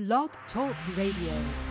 Blog Talk Radio.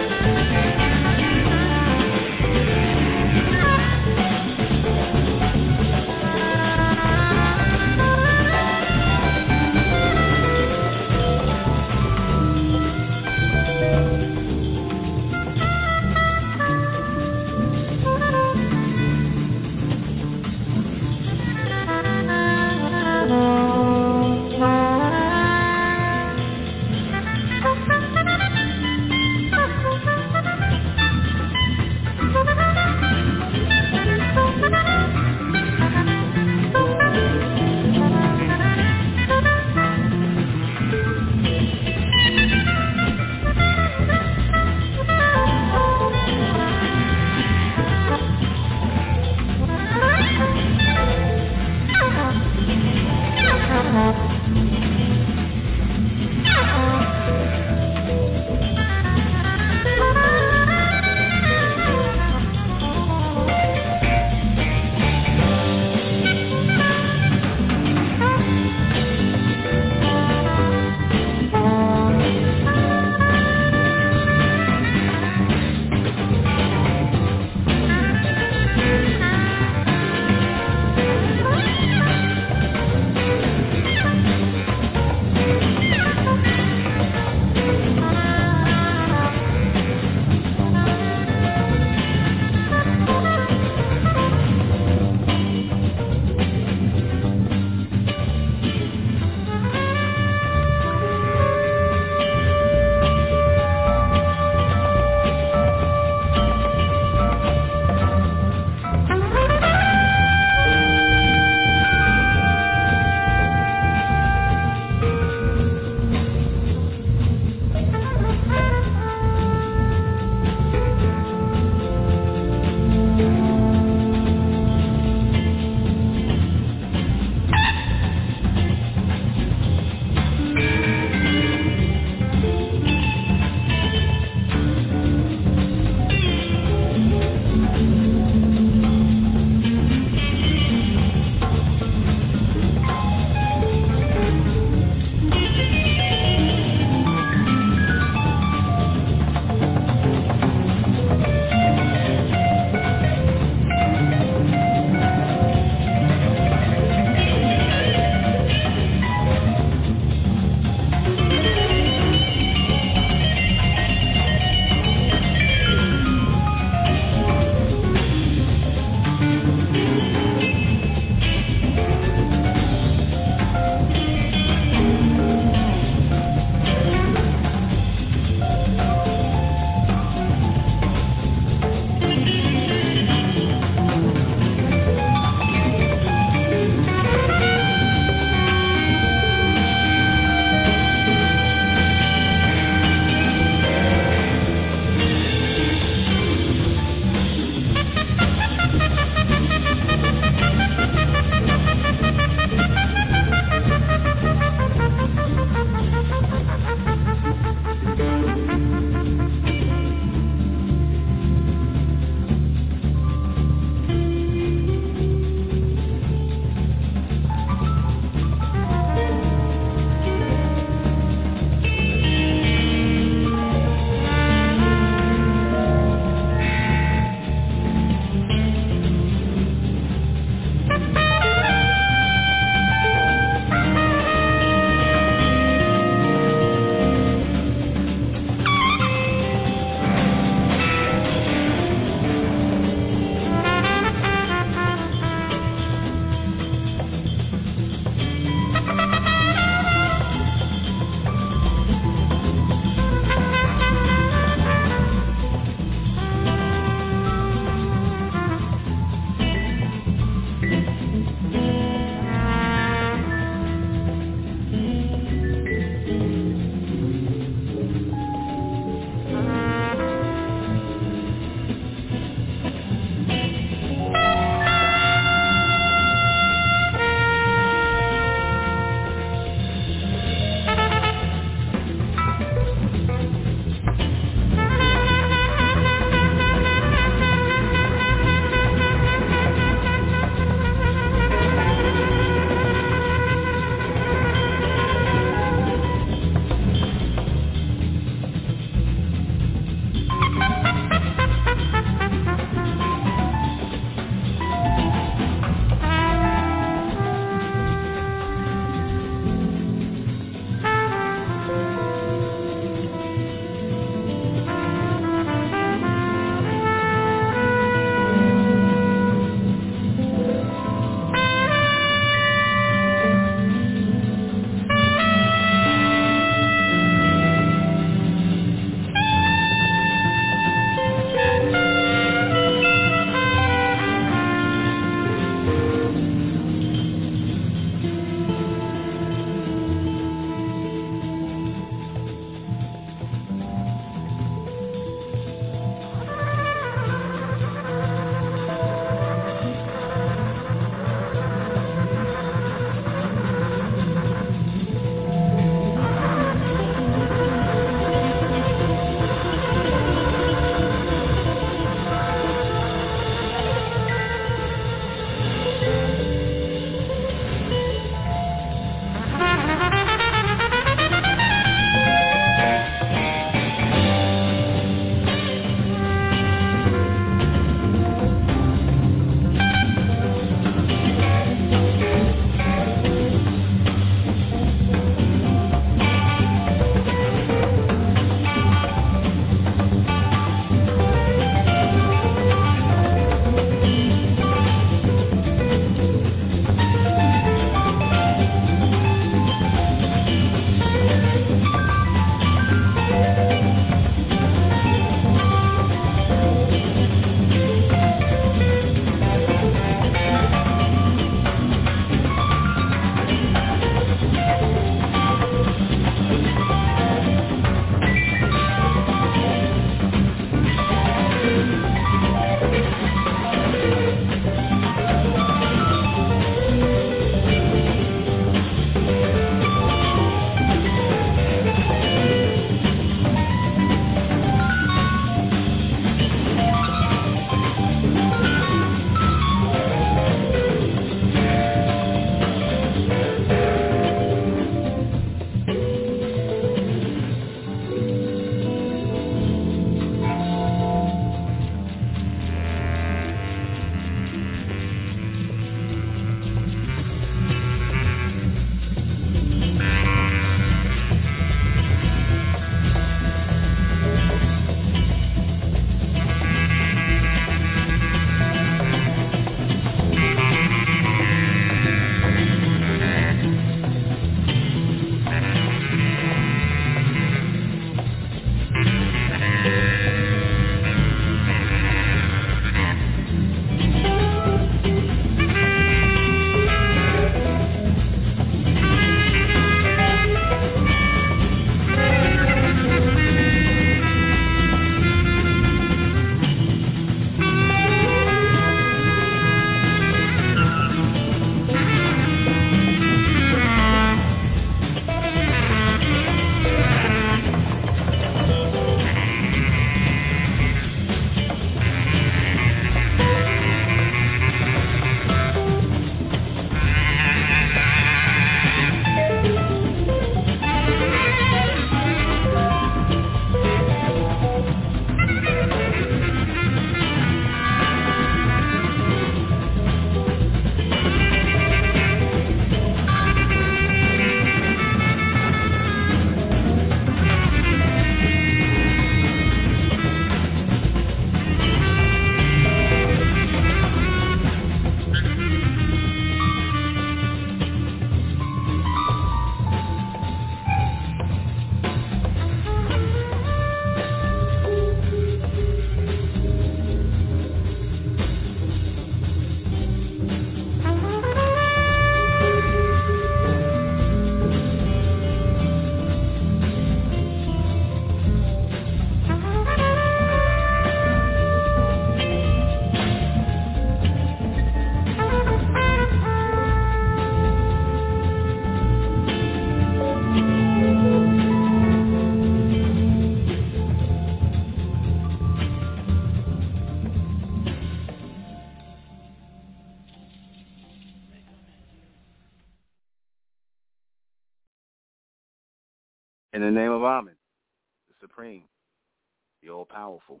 The All-Powerful,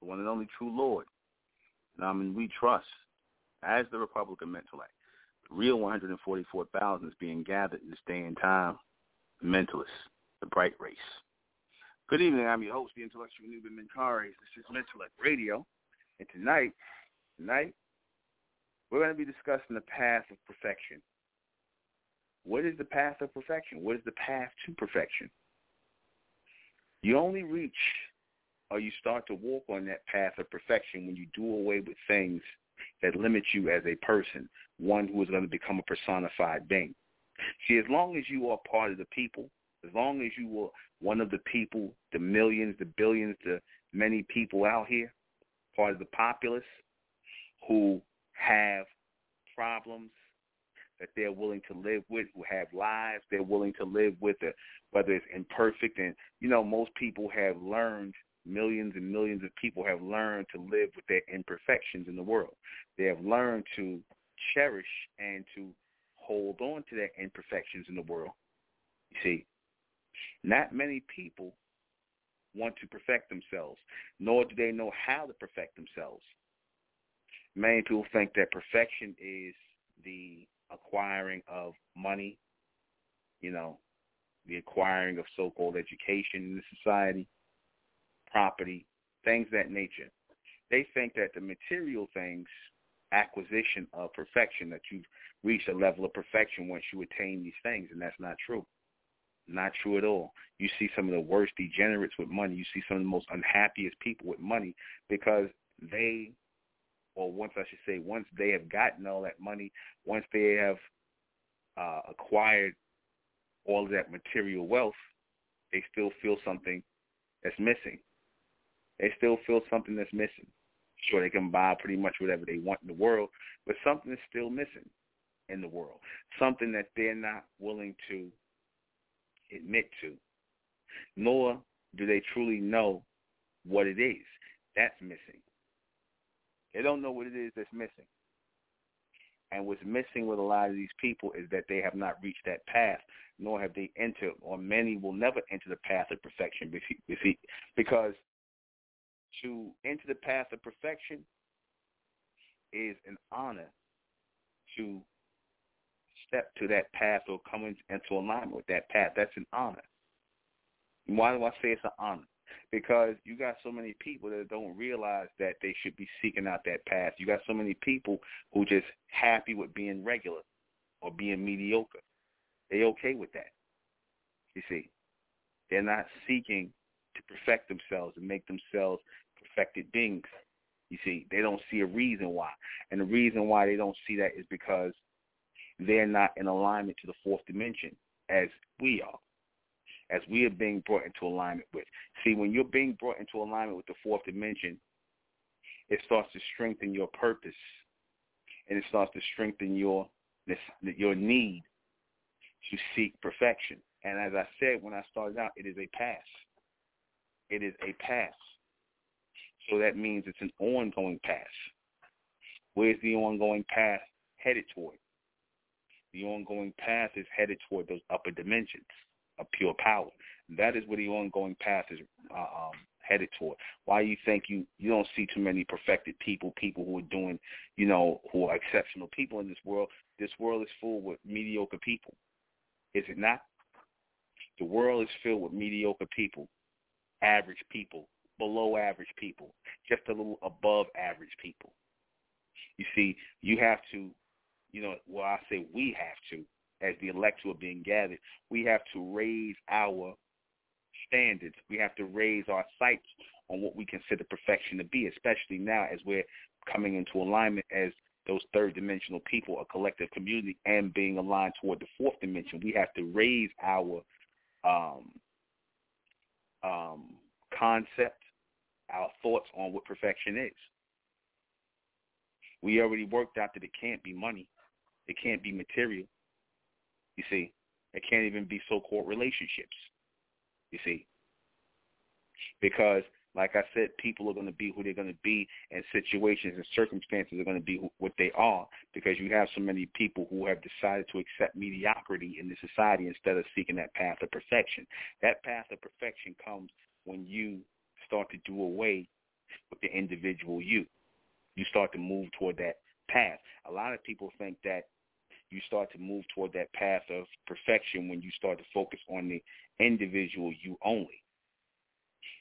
the one and only true Lord, and I mean, we trust, as the Republican Mentalite, the real 144,000 is being gathered in this day and time, the mentalists, the bright race. Good evening, I'm your host, the intellectual Nuben Menkarayzz. This is Mentellect Radio, and tonight, tonight, we're going to be discussing the path of perfection. What is the path of perfection? What is the path to perfection? You only reach or you start to walk on that path of perfection when you do away with things that limit you as a person, one who is going to become a personified being. See, as long as you are part of the people, as long as you are one of the people, the millions, the billions, the many people out here, part of the populace who have problems that they're willing to live with, who have lives they're willing to live with, it, whether it's imperfect. And, you know, most people have learned, millions and millions of people have learned to live with their imperfections in the world. They have learned to cherish and to hold on to their imperfections in the world. You see, not many people want to perfect themselves, nor do they know how to perfect themselves. Many people think that perfection is the acquiring of money, you know, the acquiring of so-called education in the society, property, things that nature. They think that the material things, acquisition of perfection, that you've reached a level of perfection once you attain these things, and that's not true. Not true at all. You see some of the worst degenerates with money. You see some of the most unhappiest people with money because they or once I should say, once they have gotten all that money, once they have uh, acquired all of that material wealth, they still feel something that's missing. They still feel something that's missing. Sure, they can buy pretty much whatever they want in the world, but something is still missing in the world. Something that they're not willing to admit to, nor do they truly know what it is that's missing. They don't know what it is that's missing. And what's missing with a lot of these people is that they have not reached that path, nor have they entered, or many will never enter the path of perfection. Because to enter the path of perfection is an honor to step to that path or come into alignment with that path. That's an honor. Why do I say it's an honor? because you got so many people that don't realize that they should be seeking out that path. You got so many people who just happy with being regular or being mediocre. They okay with that. You see, they're not seeking to perfect themselves and make themselves perfected beings. You see, they don't see a reason why. And the reason why they don't see that is because they're not in alignment to the fourth dimension as we are as we are being brought into alignment with. See, when you're being brought into alignment with the fourth dimension, it starts to strengthen your purpose, and it starts to strengthen your your need to seek perfection. And as I said when I started out, it is a path. It is a path. So that means it's an ongoing path. Where's the ongoing path headed toward? The ongoing path is headed toward those upper dimensions of pure power. That is where the ongoing path is uh, um, headed toward. Why you think you you don't see too many perfected people, people who are doing, you know, who are exceptional people in this world. This world is full with mediocre people. Is it not? The world is filled with mediocre people, average people, below average people, just a little above average people. You see, you have to, you know, well, I say we have to as the elect are being gathered, we have to raise our standards. We have to raise our sights on what we consider perfection to be, especially now as we're coming into alignment as those third dimensional people, a collective community, and being aligned toward the fourth dimension. We have to raise our um, um, concept, our thoughts on what perfection is. We already worked out that it can't be money. It can't be material. You see, it can't even be so-called relationships. You see, because Like I said, people are going to be who they're going to be, and situations and circumstances are going to be what they are because you have so many people who have decided to accept mediocrity in the society instead of seeking that path of perfection. That path of perfection comes when you start to do away with the individual you. You start to move toward that path. A lot of people think that you start to move toward that path of perfection when you start to focus on the individual you only.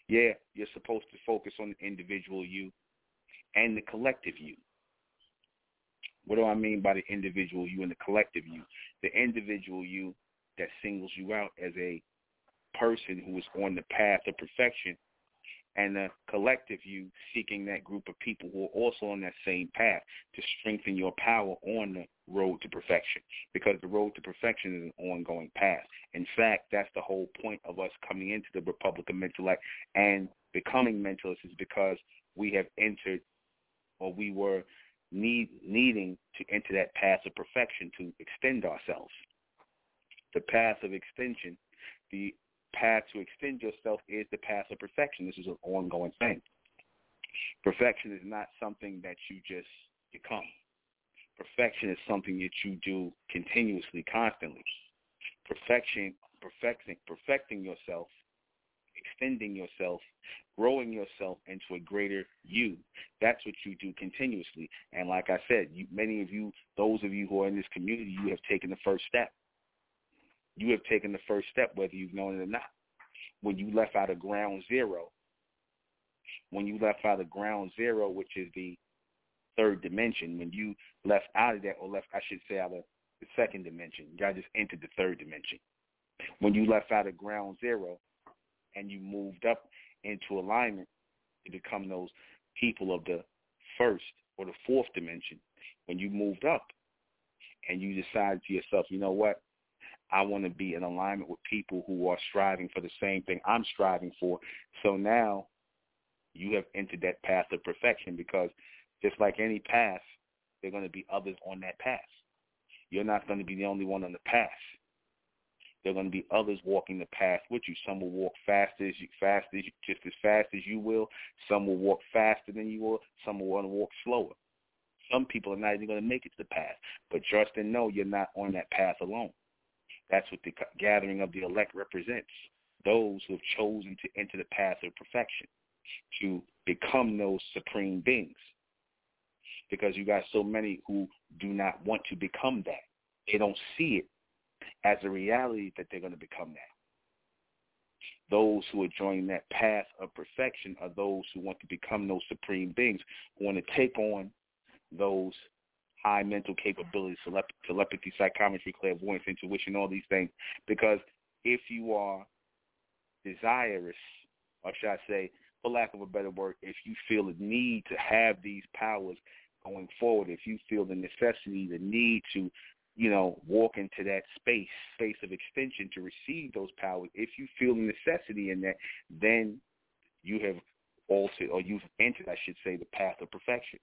Yeah, you're supposed to focus on the individual you and the collective you. What do I mean by the individual you and the collective you? The individual you that singles you out as a person who is on the path of perfection and the collective you seeking that group of people who are also on that same path to strengthen your power on the road to perfection because the road to perfection is an ongoing path. In fact, that's the whole point of us coming into the Republic of Mentellect and becoming mentalists is because we have entered or we were need, needing to enter that path of perfection to extend ourselves. The path of extension, the path to extend yourself is the path of perfection. This is an ongoing thing. Perfection is not something that you just become. Perfection is something that you do continuously, constantly. Perfection, perfecting, perfecting yourself, extending yourself, growing yourself into a greater you. That's what you do continuously. And like I said, you, many of you, those of you who are in this community, you have taken the first step you have taken the first step, whether you've known it or not. When you left out of ground zero, when you left out of ground zero, which is the third dimension, when you left out of that, or left, I should say, out of the second dimension, y'all just entered the third dimension. When you left out of ground zero and you moved up into alignment to become those people of the first or the fourth dimension, when you moved up and you decided to yourself, you know what, I want to be in alignment with people who are striving for the same thing I'm striving for. So now you have entered that path of perfection because just like any path, there are going to be others on that path. You're not going to be the only one on the path. There are going to be others walking the path with you. Some will walk fast as you, fast as you, just as fast as you will. Some will walk faster than you will. Some will want to walk slower. Some people are not even going to make it to the path. But trust and know you're not on that path alone. That's what the gathering of the elect represents. Those who have chosen to enter the path of perfection, to become those supreme beings. Because you got so many who do not want to become that. They don't see it as a reality that they're going to become that. Those who are joining that path of perfection are those who want to become those supreme beings, who want to take on those high mental capabilities, telepathy, psychometry, clairvoyance, intuition, all these things. Because if you are desirous, or should I say, for lack of a better word, if you feel the need to have these powers going forward, if you feel the necessity, the need to, you know, walk into that space, space of extension to receive those powers, if you feel the necessity in that, then you have altered, or you've entered, I should say, the path of perfection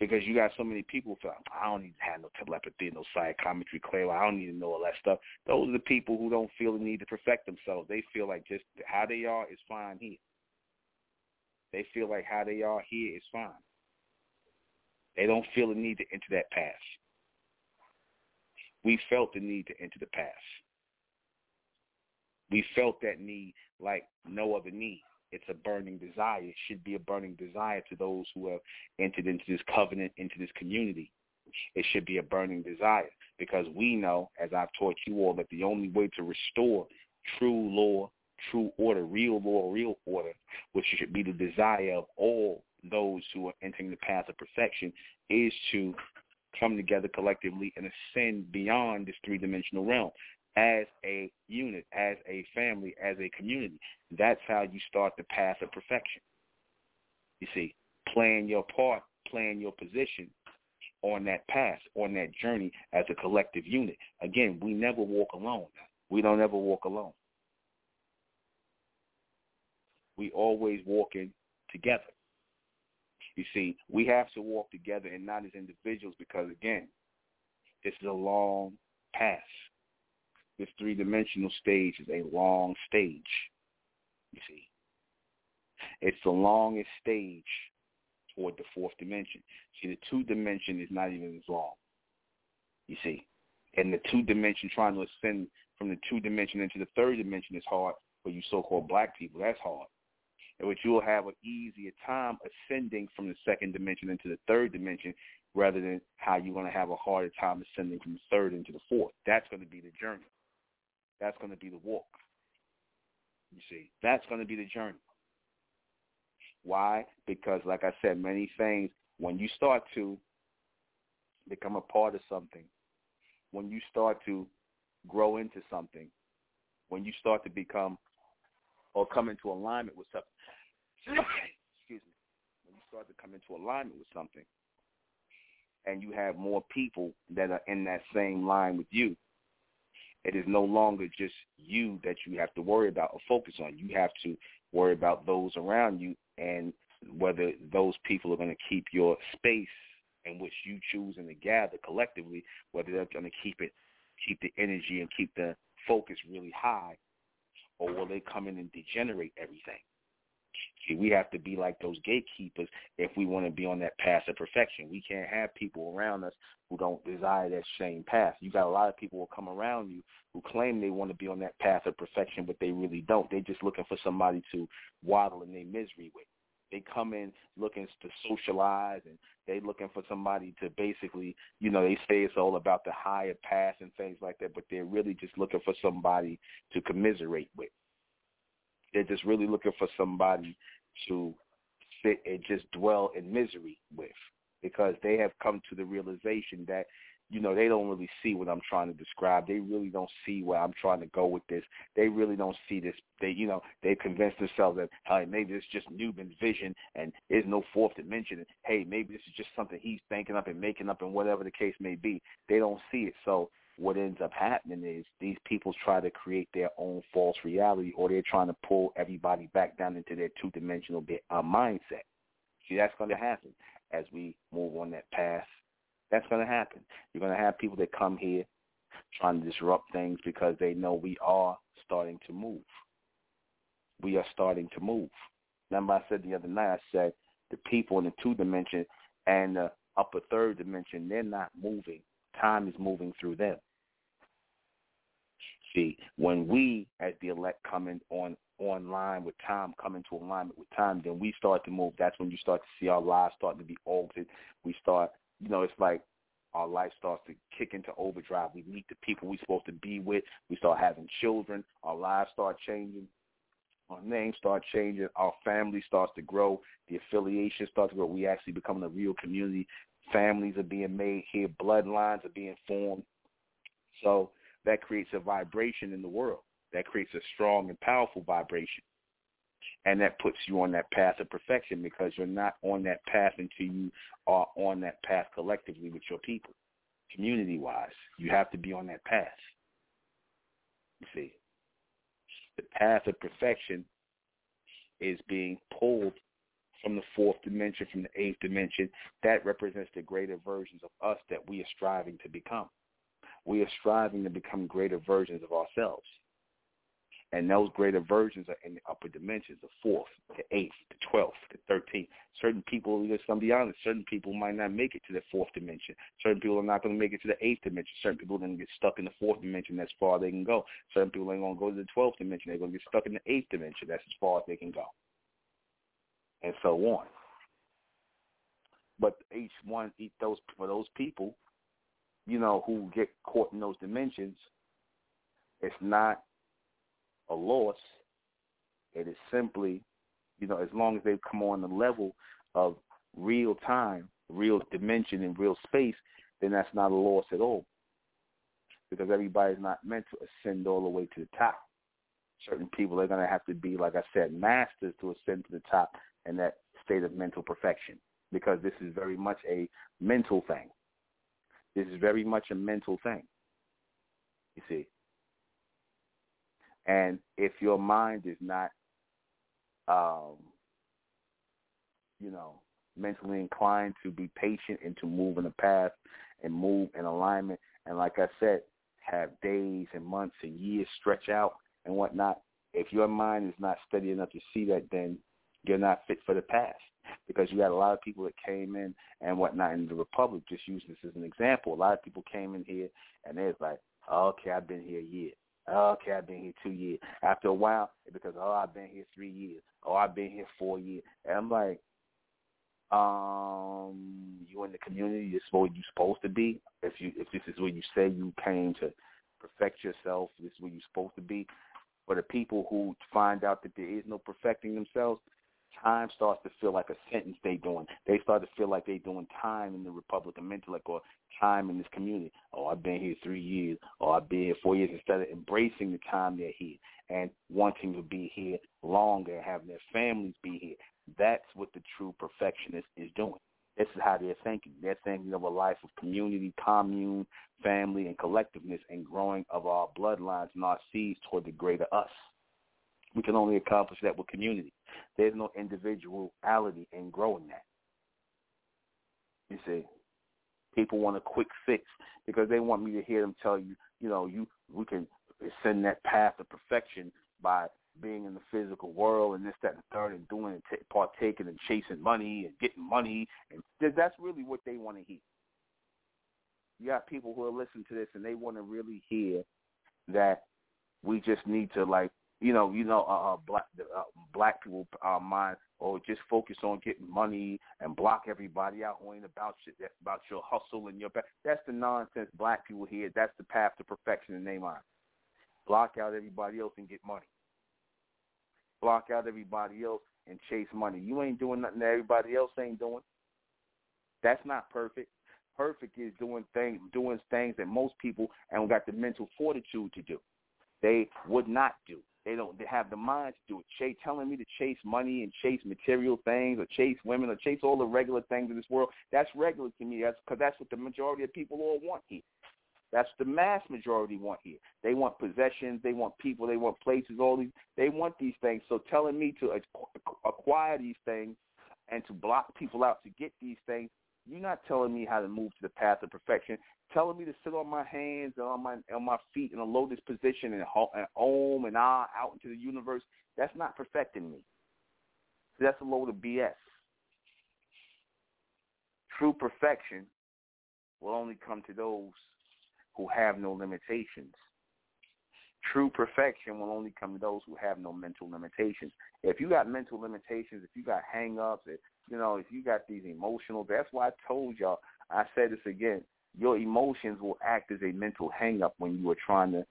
because you got so many people feel I don't need to have no telepathy, no psychometry, clair. I don't need to know all that stuff. Those are the people who don't feel the need to perfect themselves. They feel like just how they are is fine here. They feel like how they are here is fine. They don't feel the need to enter that path. We felt the need to enter the path. We felt that need like no other need it's a burning desire. It should be a burning desire to those who have entered into this covenant, into this community. It should be a burning desire because we know, as I've taught you all, that the only way to restore true law, true order, real law, real order, which should be the desire of all those who are entering the path of perfection, is to come together collectively and ascend beyond this three-dimensional realm as a unit, as a family, as a community. That's how you start the path of perfection. You see, playing your part, playing your position on that path, on that journey as a collective unit. Again, we never walk alone. We don't ever walk alone. We always walking together. You see, we have to walk together and not as individuals because, again, this is a long path. This three-dimensional stage is a long stage, you see. It's the longest stage toward the fourth dimension. See, the two dimension is not even as long. You see, and the two dimension trying to ascend from the two dimension into the third dimension is hard for you so-called black people. That's hard. And which you will have an easier time ascending from the second dimension into the third dimension rather than how you're going to have a harder time ascending from the third into the fourth. That's going to be the journey. That's going to be the walk. You see, that's going to be the journey. Why? Because, like I said, many things, when you start to become a part of something, when you start to grow into something, when you start to become or come into alignment with something, excuse me, when you start to come into alignment with something, and you have more people that are in that same line with you, it is no longer just you that you have to worry about or focus on. You have to worry about those around you and whether those people are going to keep your space in which you choose and to gather collectively, whether they're going to keep it, keep the energy and keep the focus really high, or will they come in and degenerate everything? See, we have to be like those gatekeepers if we want to be on that path of perfection. We can't have people around us who don't desire that same path. You got a lot of people who come around you who claim they want to be on that path of perfection, but they really don't. They're just looking for somebody to waddle in their misery with. They come in looking to socialize and they looking for somebody to basically, you know, they say it's all about the higher path and things like that, but they're really just looking for somebody to commiserate with. They're just really looking for somebody to sit and just dwell in misery with because they have come to the realization that you know they don't really see what I'm trying to describe. They really don't see where I'm trying to go with this. They really don't see this. They you know they convince themselves that hey maybe it's just Nuben's vision and there's no fourth dimension. And, hey maybe this is just something he's thinking up and making up and whatever the case may be. They don't see it. So what ends up happening is these people try to create their own false reality or they're trying to pull everybody back down into their two-dimensional uh, mindset. See, that's going to happen as we move on that path. That's going to happen. You're going to have people that come here trying to disrupt things because they know we are starting to move. We are starting to move. Remember I said the other night, I said the people in the two dimension and the upper third dimension, they're not moving time is moving through them. See, when we as the elect come in on online with time, come into alignment with time, then we start to move. That's when you start to see our lives starting to be altered. We start, you know, it's like our life starts to kick into overdrive. We meet the people we're supposed to be with. We start having children. Our lives start changing. Our names start changing. Our family starts to grow. The affiliation starts to grow. We actually become a real community Families are being made here. Bloodlines are being formed. So that creates a vibration in the world. That creates a strong and powerful vibration. And that puts you on that path of perfection because you're not on that path until you are on that path collectively with your people, community-wise. You have to be on that path. You see, the path of perfection is being pulled from the fourth dimension, from the eighth dimension, that represents the greater versions of us that we are striving to become. We are striving to become greater versions of ourselves. And those greater versions are in the upper dimensions, the fourth, the eighth, the twelfth, the thirteenth. Certain people, let's be honest, certain people might not make it to the fourth dimension. Certain people are not going to make it to the eighth dimension. Certain people are going to get stuck in the fourth dimension. That's far they can go. Certain people ain't going to go to the twelfth dimension. They're going to get stuck in the eighth dimension. That's as far as they can go and so on. But each one, each those for those people, you know, who get caught in those dimensions, it's not a loss. It is simply, you know, as long as they've come on the level of real time, real dimension, and real space, then that's not a loss at all. Because everybody's not meant to ascend all the way to the top. Certain people are going to have to be, like I said, masters to ascend to the top in that state of mental perfection because this is very much a mental thing. This is very much a mental thing. You see. And if your mind is not, um, you know, mentally inclined to be patient and to move in a path and move in alignment, and like I said, have days and months and years stretch out and whatnot, if your mind is not steady enough to see that, then you're not fit for the past because you had a lot of people that came in and whatnot in the Republic, just using this as an example. A lot of people came in here and they was like, okay, I've been here a year. Okay, I've been here two years. After a while, because, oh, I've been here three years. Oh, I've been here four years. And I'm like, um, you in the community you're supposed you're supposed to be. If you if this is where you say you came to perfect yourself, this is where you're supposed to be. For the people who find out that there is no perfecting themselves, time starts to feel like a sentence they doing. They start to feel like they doing time in the Republican intellect or time in this community. Oh, I've been here three years, or I've been here four years, instead of embracing the time they're here and wanting to be here longer, and having their families be here. That's what the true perfectionist is doing. This is how they're thinking. They're thinking of a life of community, commune, family, and collectiveness and growing of our bloodlines and our seeds toward the greater us. We can only accomplish that with community. There's no individuality in growing that. You see, people want a quick fix because they want me to hear them tell you, you know, you we can ascend that path to perfection by being in the physical world and this, that, and the third, and doing and t- partaking and chasing money and getting money, and that's really what they want to hear. You got people who are listening to this and they want to really hear that we just need to like you know, you know, uh, uh black uh, black people uh, mind or just focus on getting money and block everybody out who ain't about shit, about your hustle and your back. That's the nonsense black people hear. That's the path to perfection in their mind. Block out everybody else and get money. Block out everybody else and chase money. You ain't doing nothing that everybody else ain't doing. That's not perfect. Perfect is doing things, doing things that most people and got the mental fortitude to do. They would not do. They don't they have the mind to do it. Chase, telling me to chase money and chase material things or chase women or chase all the regular things in this world, that's regular to me. That's because that's what the majority of people all want here. That's the mass majority want here. They want possessions, they want people, they want places, all these. They want these things. So telling me to acquire these things and to block people out to get these things, you're not telling me how to move to the path of perfection telling me to sit on my hands and on my on my feet in a lotus position and, and om and ah out into the universe, that's not perfecting me. That's a load of BS. True perfection will only come to those who have no limitations. True perfection will only come to those who have no mental limitations. If you got mental limitations, if you got hang-ups, if, you know, if you got these emotional, that's why I told y'all, I said this again, your emotions will act as a mental hangup when you are trying to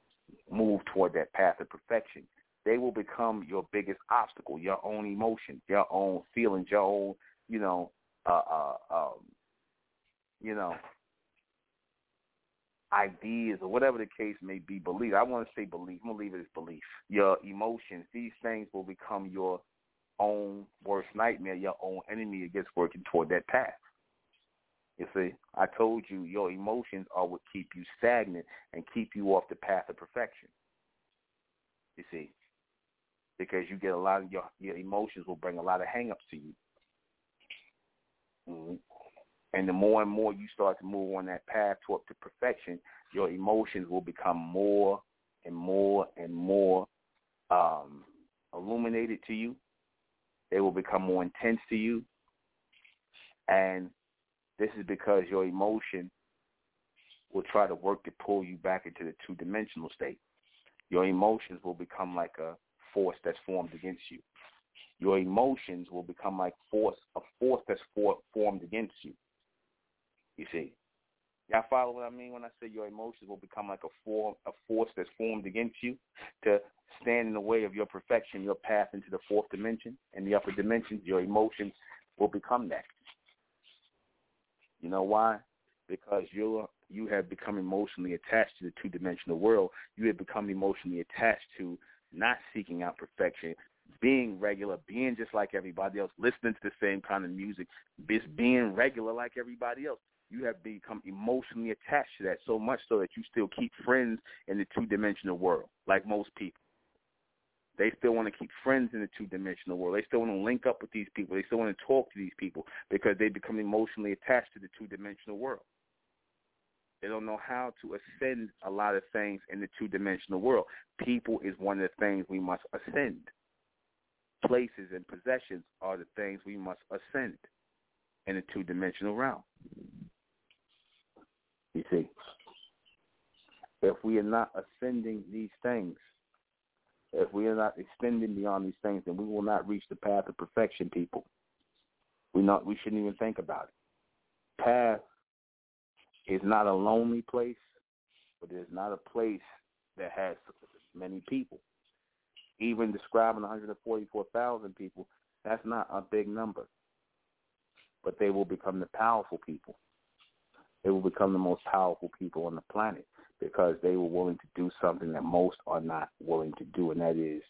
move toward that path of perfection. They will become your biggest obstacle, your own emotions, your own feelings, your own, you know, uh, uh, um, you know, ideas or whatever the case may be, belief. I want to say belief. I'm going to leave it as belief. Your emotions, these things will become your own worst nightmare, your own enemy against working toward that path. You see, I told you your emotions are what keep you stagnant and keep you off the path of perfection. You see, because you get a lot of your your emotions will bring a lot of hangups to you. Mm-hmm. And the more and more you start to move on that path toward to perfection, your emotions will become more and more and more um, illuminated to you. They will become more intense to you. And this is because your emotion will try to work to pull you back into the two-dimensional state. Your emotions will become like a force that's formed against you. Your emotions will become like force, a force that's for, formed against you. You see, y'all follow what I mean when I say your emotions will become like a form, a force that's formed against you to stand in the way of your perfection, your path into the fourth dimension and the upper dimensions. Your emotions will become that. You know why? Because you you have become emotionally attached to the two dimensional world. You have become emotionally attached to not seeking out perfection, being regular, being just like everybody else, listening to the same kind of music, just being regular like everybody else. You have become emotionally attached to that so much so that you still keep friends in the two dimensional world, like most people. They still want to keep friends in the two-dimensional world. They still want to link up with these people. They still want to talk to these people because they become emotionally attached to the two-dimensional world. They don't know how to ascend a lot of things in the two-dimensional world. People is one of the things we must ascend. places and possessions are the things we must ascend in the two-dimensional realm. You see, if we are not ascending these things, if we are not extending beyond these things, then we will not reach the path of perfection, people. We not we shouldn't even think about it. Path is not a lonely place, but it is not a place that has many people. Even describing 144,000 people, that's not a big number. But they will become the powerful people. They will become the most powerful people on the planet because they were willing to do something that most are not willing to do, and that is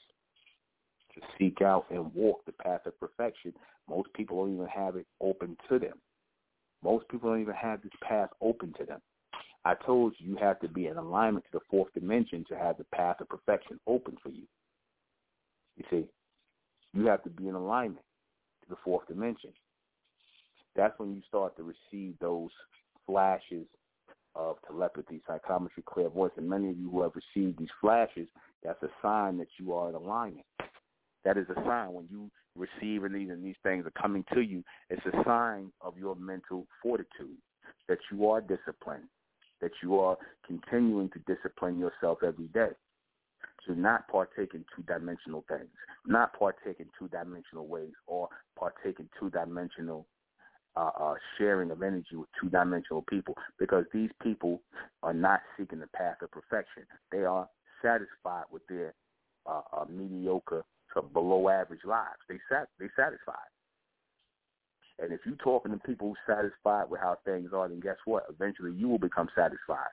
to seek out and walk the path of perfection. Most people don't even have it open to them. Most people don't even have this path open to them. I told you you have to be in alignment to the fourth dimension to have the path of perfection open for you. You see, you have to be in alignment to the fourth dimension. That's when you start to receive those flashes of telepathy, psychometry, clairvoyance, and many of you who have received these flashes, that's a sign that you are in alignment. That is a sign when you receive these and these things are coming to you. It's a sign of your mental fortitude that you are disciplined, that you are continuing to discipline yourself every day to not partake in two-dimensional things, not partake in two-dimensional ways, or partake in two-dimensional uh, uh, sharing of energy with two-dimensional people because these people are not seeking the path of perfection. They are satisfied with their uh, uh, mediocre to below average lives. They sat they satisfied. And if you're talking to people who satisfied with how things are, then guess what? Eventually you will become satisfied.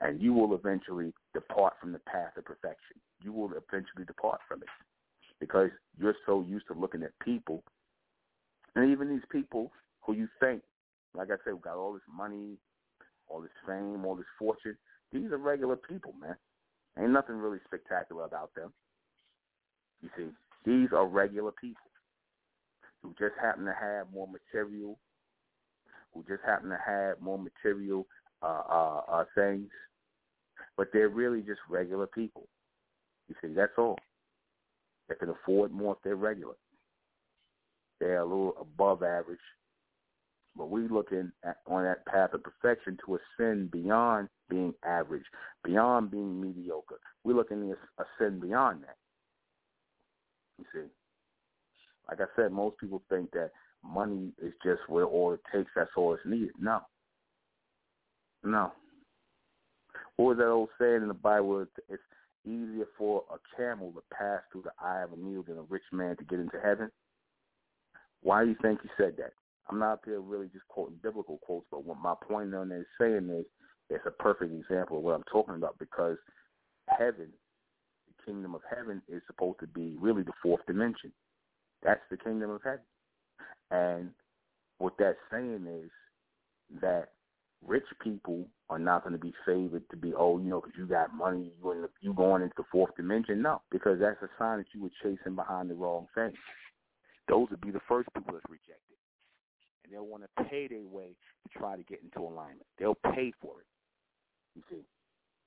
And you will eventually depart from the path of perfection. You will eventually depart from it. Because you're so used to looking at people and even these people who you think, like I said, got all this money, all this fame, all this fortune, these are regular people, man. Ain't nothing really spectacular about them. You see, these are regular people who just happen to have more material, who just happen to have more material uh, uh, uh, things, but they're really just regular people. You see, that's all. They can afford more if they're regular. They're a little above average. But we looking at, on that path of perfection to ascend beyond being average, beyond being mediocre. We're looking to ascend beyond that. You see, like I said, most people think that money is just where all it takes. That's all it's needed. No, no. What was that old saying in the Bible? It's easier for a camel to pass through the eye of a needle than a rich man to get into heaven. Why do you think he said that? I'm not up here really just quoting biblical quotes, but what my point on that saying is it's a perfect example of what I'm talking about because heaven, the kingdom of heaven, is supposed to be really the fourth dimension. That's the kingdom of heaven. And what that's saying is that rich people are not going to be favored to be, oh, you know, because you got money, you in the, you going into the fourth dimension. No, because that's a sign that you were chasing behind the wrong thing those would be the first people that's rejected. And they'll want to pay their way to try to get into alignment. They'll pay for it, you see.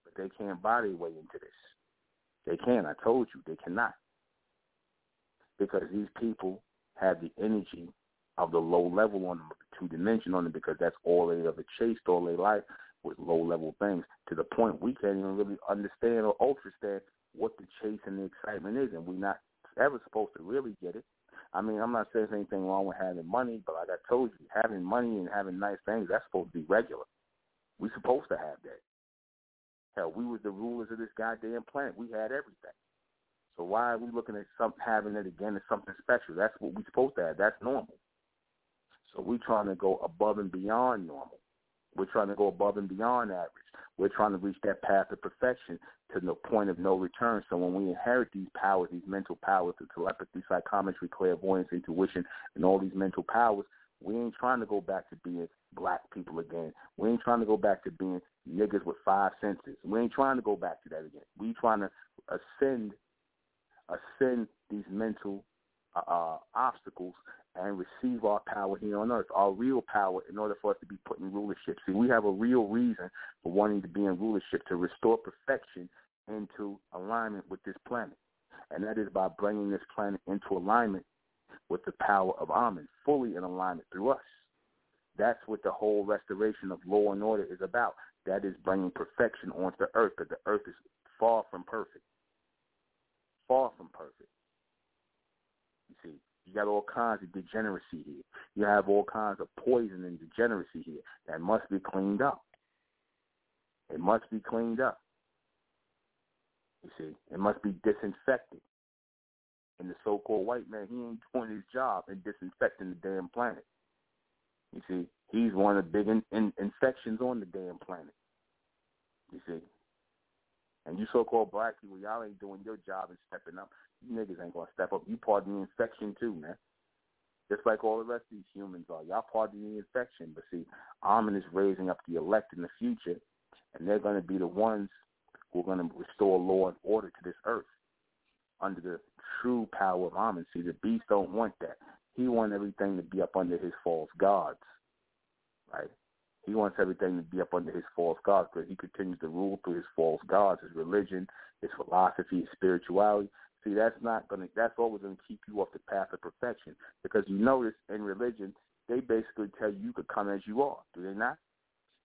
But they can't buy their way into this. They can. I told you, they cannot. Because these people have the energy of the low level on them, the two dimension on them, because that's all they ever chased all their life with low level things. To the point we can't even really understand or understand what the chase and the excitement is, and we're not ever supposed to really get it. I mean, I'm not saying there's anything wrong with having money, but like I told you, having money and having nice things, that's supposed to be regular. We're supposed to have that. Hell, we was the rulers of this goddamn planet. We had everything. So why are we looking at some having it again as something special? That's what we're supposed to have. That's normal. So we're trying to go above and beyond normal. We're trying to go above and beyond average. We're trying to reach that path of perfection to the point of no return. So when we inherit these powers, these mental powers, the telepathy, psychometry, clairvoyance, intuition, and all these mental powers, we ain't trying to go back to being black people again. We ain't trying to go back to being niggas with five senses. We ain't trying to go back to that again. We trying to ascend, ascend these mental uh, uh obstacles and receive our power here on earth, our real power in order for us to be put in rulership. See, we have a real reason for wanting to be in rulership, to restore perfection into alignment with this planet. and that is by bringing this planet into alignment with the power of Amen, fully in alignment through us. That's what the whole restoration of law and order is about. That is bringing perfection onto the earth, but the earth is far from perfect. Far from perfect. You got all kinds of degeneracy here. You have all kinds of poison and degeneracy here that must be cleaned up. It must be cleaned up. You see, it must be disinfected. And the so-called white man, he ain't doing his job in disinfecting the damn planet. You see, he's one of the big in, in, infections on the damn planet. You see, and you so-called black people, y'all ain't doing your job and stepping up. You niggas ain't gonna step up. You part of the infection too, man. Just like all the rest of these humans are. Y'all part of the infection. But see, Amen is raising up the elect in the future, and they're to be the ones who are to restore law and order to this earth under the true power of Amen. See, the beast don't want that. He wants everything to be up under his false gods, right? He wants everything to be up under his false gods because he continues to rule through his false gods, his religion, his philosophy, his spirituality. See, that's not gonna. That's always gonna keep you off the path of perfection because you notice in religion they basically tell you you could come as you are, do they not?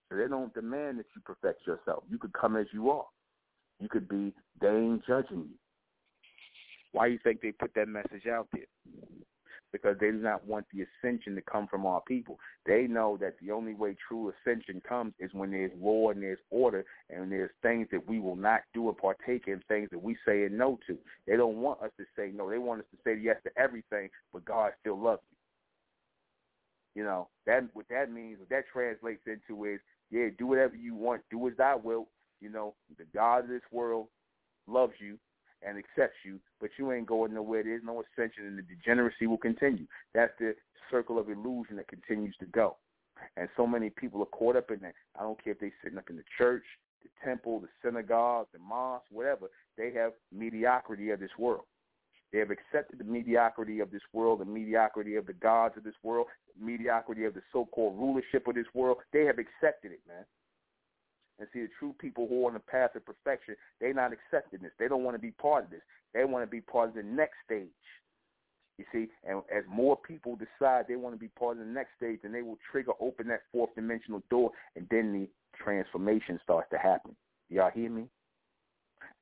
So they don't demand that you perfect yourself. You could come as you are. You could be. They ain't judging you. Why do you think they put that message out there? Because they do not want the ascension to come from our people. They know that the only way true ascension comes is when there's law and there's order and there's things that we will not do or partake in, things that we say no to. They don't want us to say no. They want us to say yes to everything, but God still loves you. You know, that what that means, what that translates into is, yeah, do whatever you want, do as I will. You know, the God of this world loves you and accepts you, but you ain't going nowhere. There's no ascension, and the degeneracy will continue. That's the circle of illusion that continues to go. And so many people are caught up in that. I don't care if they're sitting up in the church, the temple, the synagogue, the mosque, whatever. They have mediocrity of this world. They have accepted the mediocrity of this world, the mediocrity of the gods of this world, the mediocrity of the so-called rulership of this world. They have accepted it, man. And see, the true people who are on the path of perfection, they're not accepting this. They don't want to be part of this. They want to be part of the next stage. You see, and as more people decide they want to be part of the next stage, then they will trigger open that fourth dimensional door, and then the transformation starts to happen. Y'all hear me?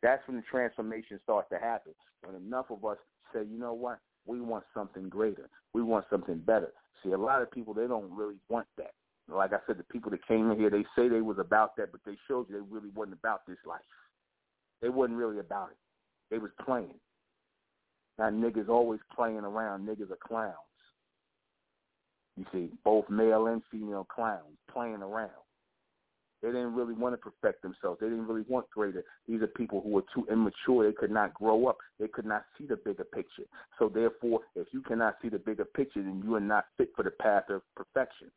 That's when the transformation starts to happen. When enough of us say, you know what, we want something greater. We want something better. See, a lot of people, they don't really want that like I said, the people that came in here, they say they was about that, but they showed you they really wasn't about this life. They wasn't really about it. They was playing. Now niggas always playing around. Niggas are clowns. You see, both male and female clowns playing around. They didn't really want to perfect themselves. They didn't really want greater. These are people who were too immature. They could not grow up. They could not see the bigger picture. So therefore, if you cannot see the bigger picture, then you are not fit for the path of perfection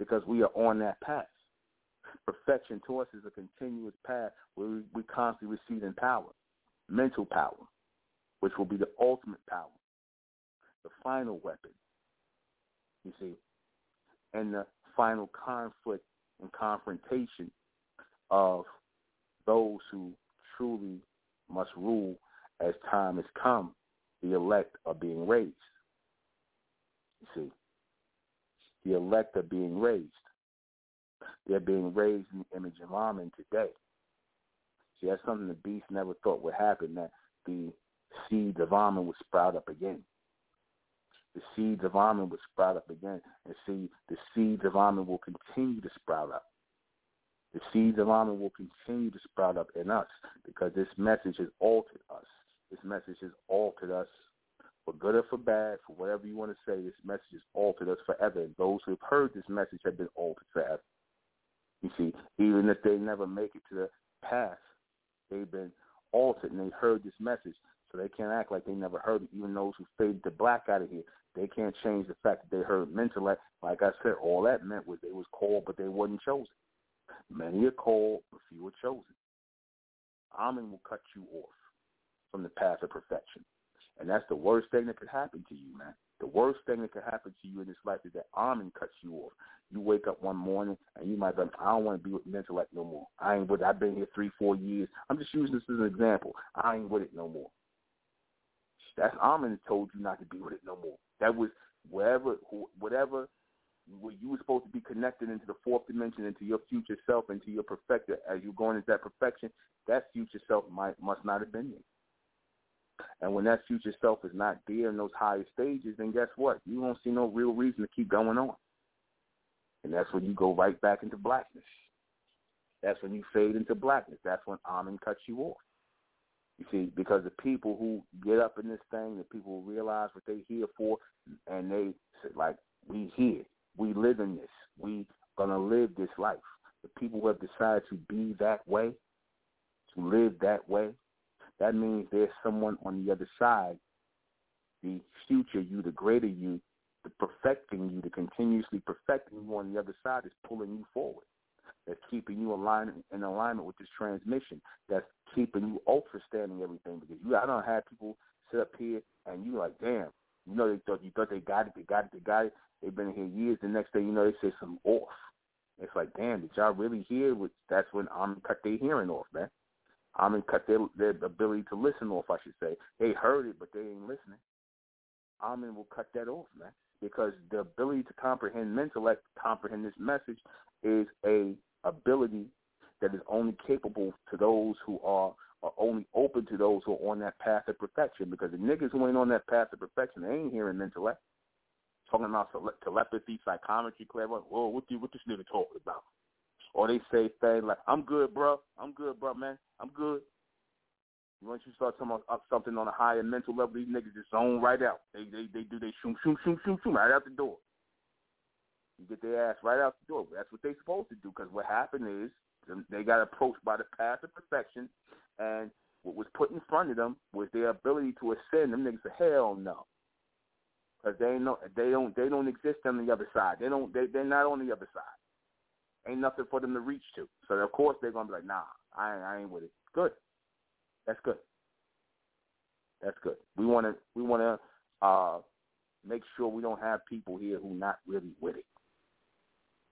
because we are on that path. Perfection to us is a continuous path where we, we constantly receiving power, mental power, which will be the ultimate power, the final weapon, you see, and the final conflict and confrontation of those who truly must rule as time has come, the elect are being raised. You see, the elect are being raised. They're being raised in the image of Amen today. See, that's something the beast never thought would happen, that the seeds of Amen would sprout up again. The seeds of Amen would sprout up again. And see, the seeds of Amen will continue to sprout up. The seeds of Amen will continue to sprout up in us because this message has altered us. This message has altered us for good or for bad, for whatever you want to say, this message has altered us forever. And those who have heard this message have been altered forever. You see, even if they never make it to the path, they've been altered and they heard this message. So they can't act like they never heard it. Even those who faded the black out of here, they can't change the fact that they heard mental. Like I said, all that meant was they was called, but they wasn't chosen. Many are called, but few are chosen. Amen will cut you off from the path of perfection. And that's the worst thing that could happen to you, man. The worst thing that could happen to you in this life is that Amen cuts you off. You wake up one morning and you might be like, I don't want to be with Mentellect no more. I ain't with it. I've been here three, four years. I'm just using this as an example. I ain't with it no more. That's Amen told you not to be with it no more. That was wherever, whatever, where you were supposed to be connected into the fourth dimension, into your future self, into your perfecter. As you're going into that perfection, that future self might must not have been there. And when that future self is not there in those higher stages, then guess what? You don't see no real reason to keep going on. And that's when you go right back into blackness. That's when you fade into blackness. That's when Amen cuts you off. You see, because the people who get up in this thing, the people who realize what they're here for, and they say, like, we here, we live in this, we gonna live this life. The people who have decided to be that way, to live that way, that means there's someone on the other side, the future you, the greater you, the perfecting you, the continuously perfecting you on the other side is pulling you forward that's keeping you aligned in alignment with this transmission, that's keeping you ultra standing everything. Because you, I don't have people sit up here and you like, damn, you know, they thought you thought they got it, they got it, they got it. They've been here years. The next day, you know, they say some off. It's like, damn, did y'all really hear? What, that's when I'm cut their hearing off, man. I'm mean, cut their their ability to listen off. I should say they heard it, but they ain't listening. Amen will cut that off, man, because the ability to comprehend mental, comprehend this message, is a ability that is only capable to those who are, are only open to those who are on that path of perfection. Because the niggas who ain't on that path of perfection, they ain't hearing Mentellect. Talking about telepathy, psychometry, clever. Whoa, what the, what this nigga talking about? Or they say things like, "I'm good, bro. I'm good, bro, man. I'm good." Once you start talking about something on a higher mental level, these niggas just zone right out. They they they do they shoom shoom shoom shoom shoom right out the door. You get their ass right out the door. That's what they're supposed to do. Because what happened is they got approached by the path of perfection, and what was put in front of them was their ability to ascend. Them niggas said, "Hell no," because they know they don't they don't exist on the other side. They don't they they're not on the other side. Ain't nothing for them to reach to. So of course they're gonna be like, "Nah, I I ain't with it." Good. That's good. That's good. We want to we want to uh, make sure we don't have people here who not really with it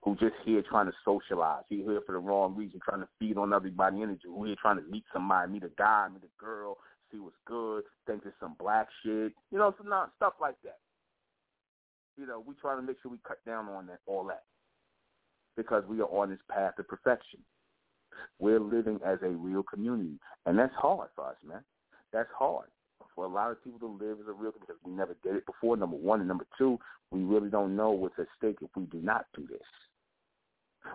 who just here trying to socialize. He here for the wrong reason, trying to feed on everybody energy. Who here trying to meet somebody, meet a guy, meet a girl, see what's good, think it's some black shit. You know, some not stuff like that. You know, we trying to make sure we cut down on that, all that, because we are on this path to perfection. We're living as a real community, and that's hard for us, man. That's hard for a lot of people to live as a real community because we never did it before. Number one, and number two, we really don't know what's at stake if we do not do this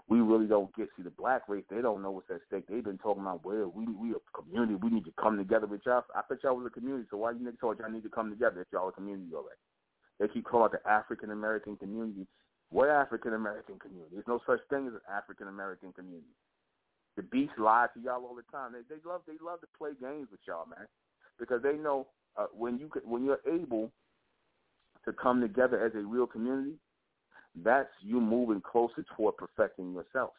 we really don't get see the black race. They don't know what's at stake. They've been talking about well, we we a community. We need to come together with y'all. I thought y'all was a community. So why you niggas told y'all need to come together if y'all a community already? They keep calling it the African American community. What African American community? There's no such thing as an African American community. The beast lies to y'all all the time. They they love they love to play games with y'all, man, because they know uh, when you when you're able to come together as a real community, that's you moving closer toward perfecting yourself.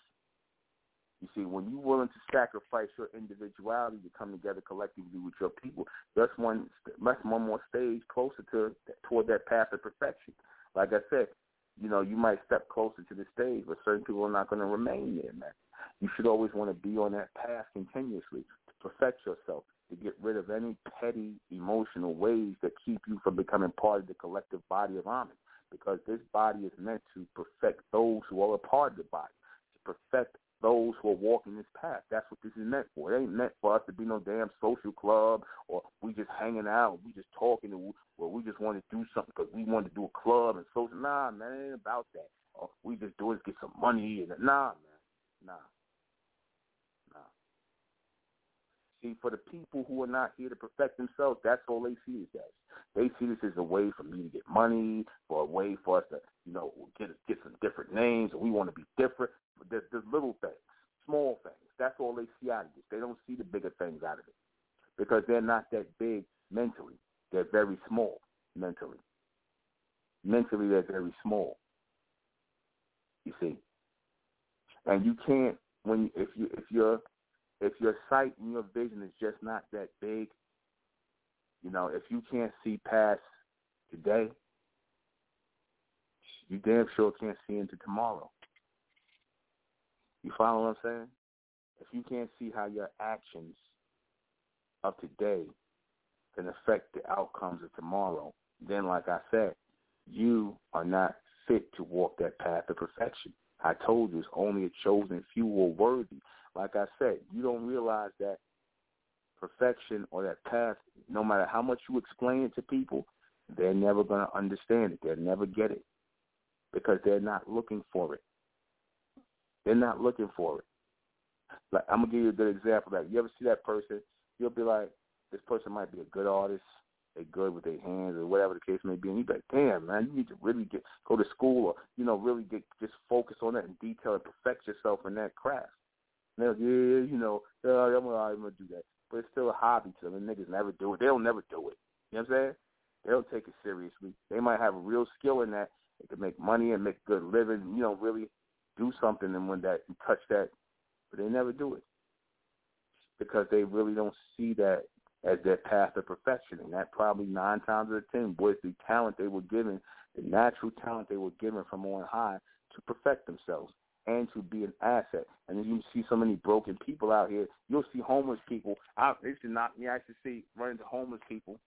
You see, when you're willing to sacrifice your individuality to come together collectively with your people, that's one that's one more stage closer to toward that path of perfection. Like I said, you know, you might step closer to the stage, but certain people are not going to remain there, man. You should always want to be on that path continuously to perfect yourself, to get rid of any petty emotional ways that keep you from becoming part of the collective body of Amen because this body is meant to perfect those who are a part of the body, to perfect those who are walking this path. That's what this is meant for. It ain't meant for us to be no damn social club or we just hanging out, we just talking, or we just want to do something because we want to do a club and social. Nah, man, it ain't about that. Or we just do to get some money. And nah, man, nah. See, for the people who are not here to perfect themselves, that's all they see this as. They see this as a way for me to get money, for a way for us to, you know, get get some different names, and we want to be different. There's, there's little things, small things. That's all they see out of this. They don't see the bigger things out of it because they're not that big mentally. They're very small mentally. Mentally, they're very small. You see, and you can't when if you if you're if your sight and your vision is just not that big, you know, if you can't see past today, you damn sure can't see into tomorrow. You follow what I'm saying? If you can't see how your actions of today can affect the outcomes of tomorrow, then, like I said, you are not fit to walk that path of perfection. I told you it's only a chosen few who are worthy. Like I said, you don't realize that perfection or that path, no matter how much you explain it to people, they're never going to understand it. They'll never get it because they're not looking for it. They're not looking for it. Like I'm gonna give you a good example. Like you ever see that person, you'll be like, this person might be a good artist, they good with their hands or whatever the case may be, and you be like, damn man, you need to really get go to school or you know really get just focus on that and detail and perfect yourself in that craft. And they're like, yeah, you know, yeah, I'm gonna, do that, but it's still a hobby to them. And niggas never do it. They don't never do it. You know what I'm saying? They don't take it seriously. They might have a real skill in that. They can make money and make good living. You know, really do something and when that you touch that, but they never do it because they really don't see that as their path of perfection. And that probably nine times out of ten was the talent they were given, the natural talent they were given from on high to perfect themselves and to be an asset. And then you see so many broken people out here. You'll see homeless people. I used to knock me. I used to see run into homeless people,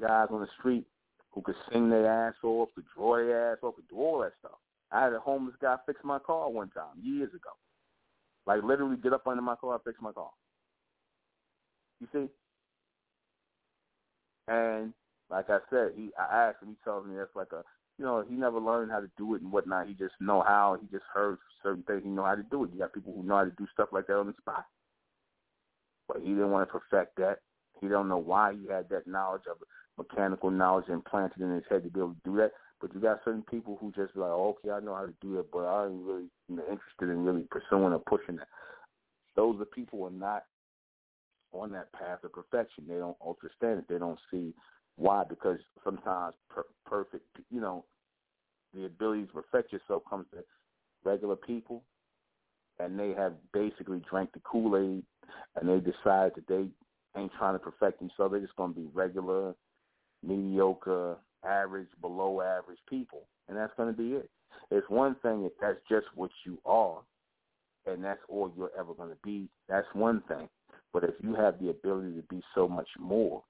guys on the street who could sing their ass off, could draw their ass off, could do all that stuff. I had a homeless guy fix my car one time years ago. Like literally get up under my car fix my car. You see? And like I said, he I asked him, he tells me that's like a you know, he never learned how to do it and whatnot. He just know how. He just heard certain things. He know how to do it. You got people who know how to do stuff like that on the spot. But he didn't want to perfect that. He don't know why he had that knowledge of mechanical knowledge implanted in his head to be able to do that. But you got certain people who just like, oh, okay, I know how to do it, but I ain't really you know, interested in really pursuing or pushing that. Those are people who are not on that path of perfection. They don't understand it. They don't see why, because sometimes per- perfect, you know, the ability to perfect yourself comes to regular people, and they have basically drank the Kool Aid, and they decide that they ain't trying to perfect themselves. They're just going to be regular, mediocre, average, below average people, and that's going to be it. It's one thing if that's just what you are, and that's all you're ever going to be. That's one thing. But if you have the ability to be so much more,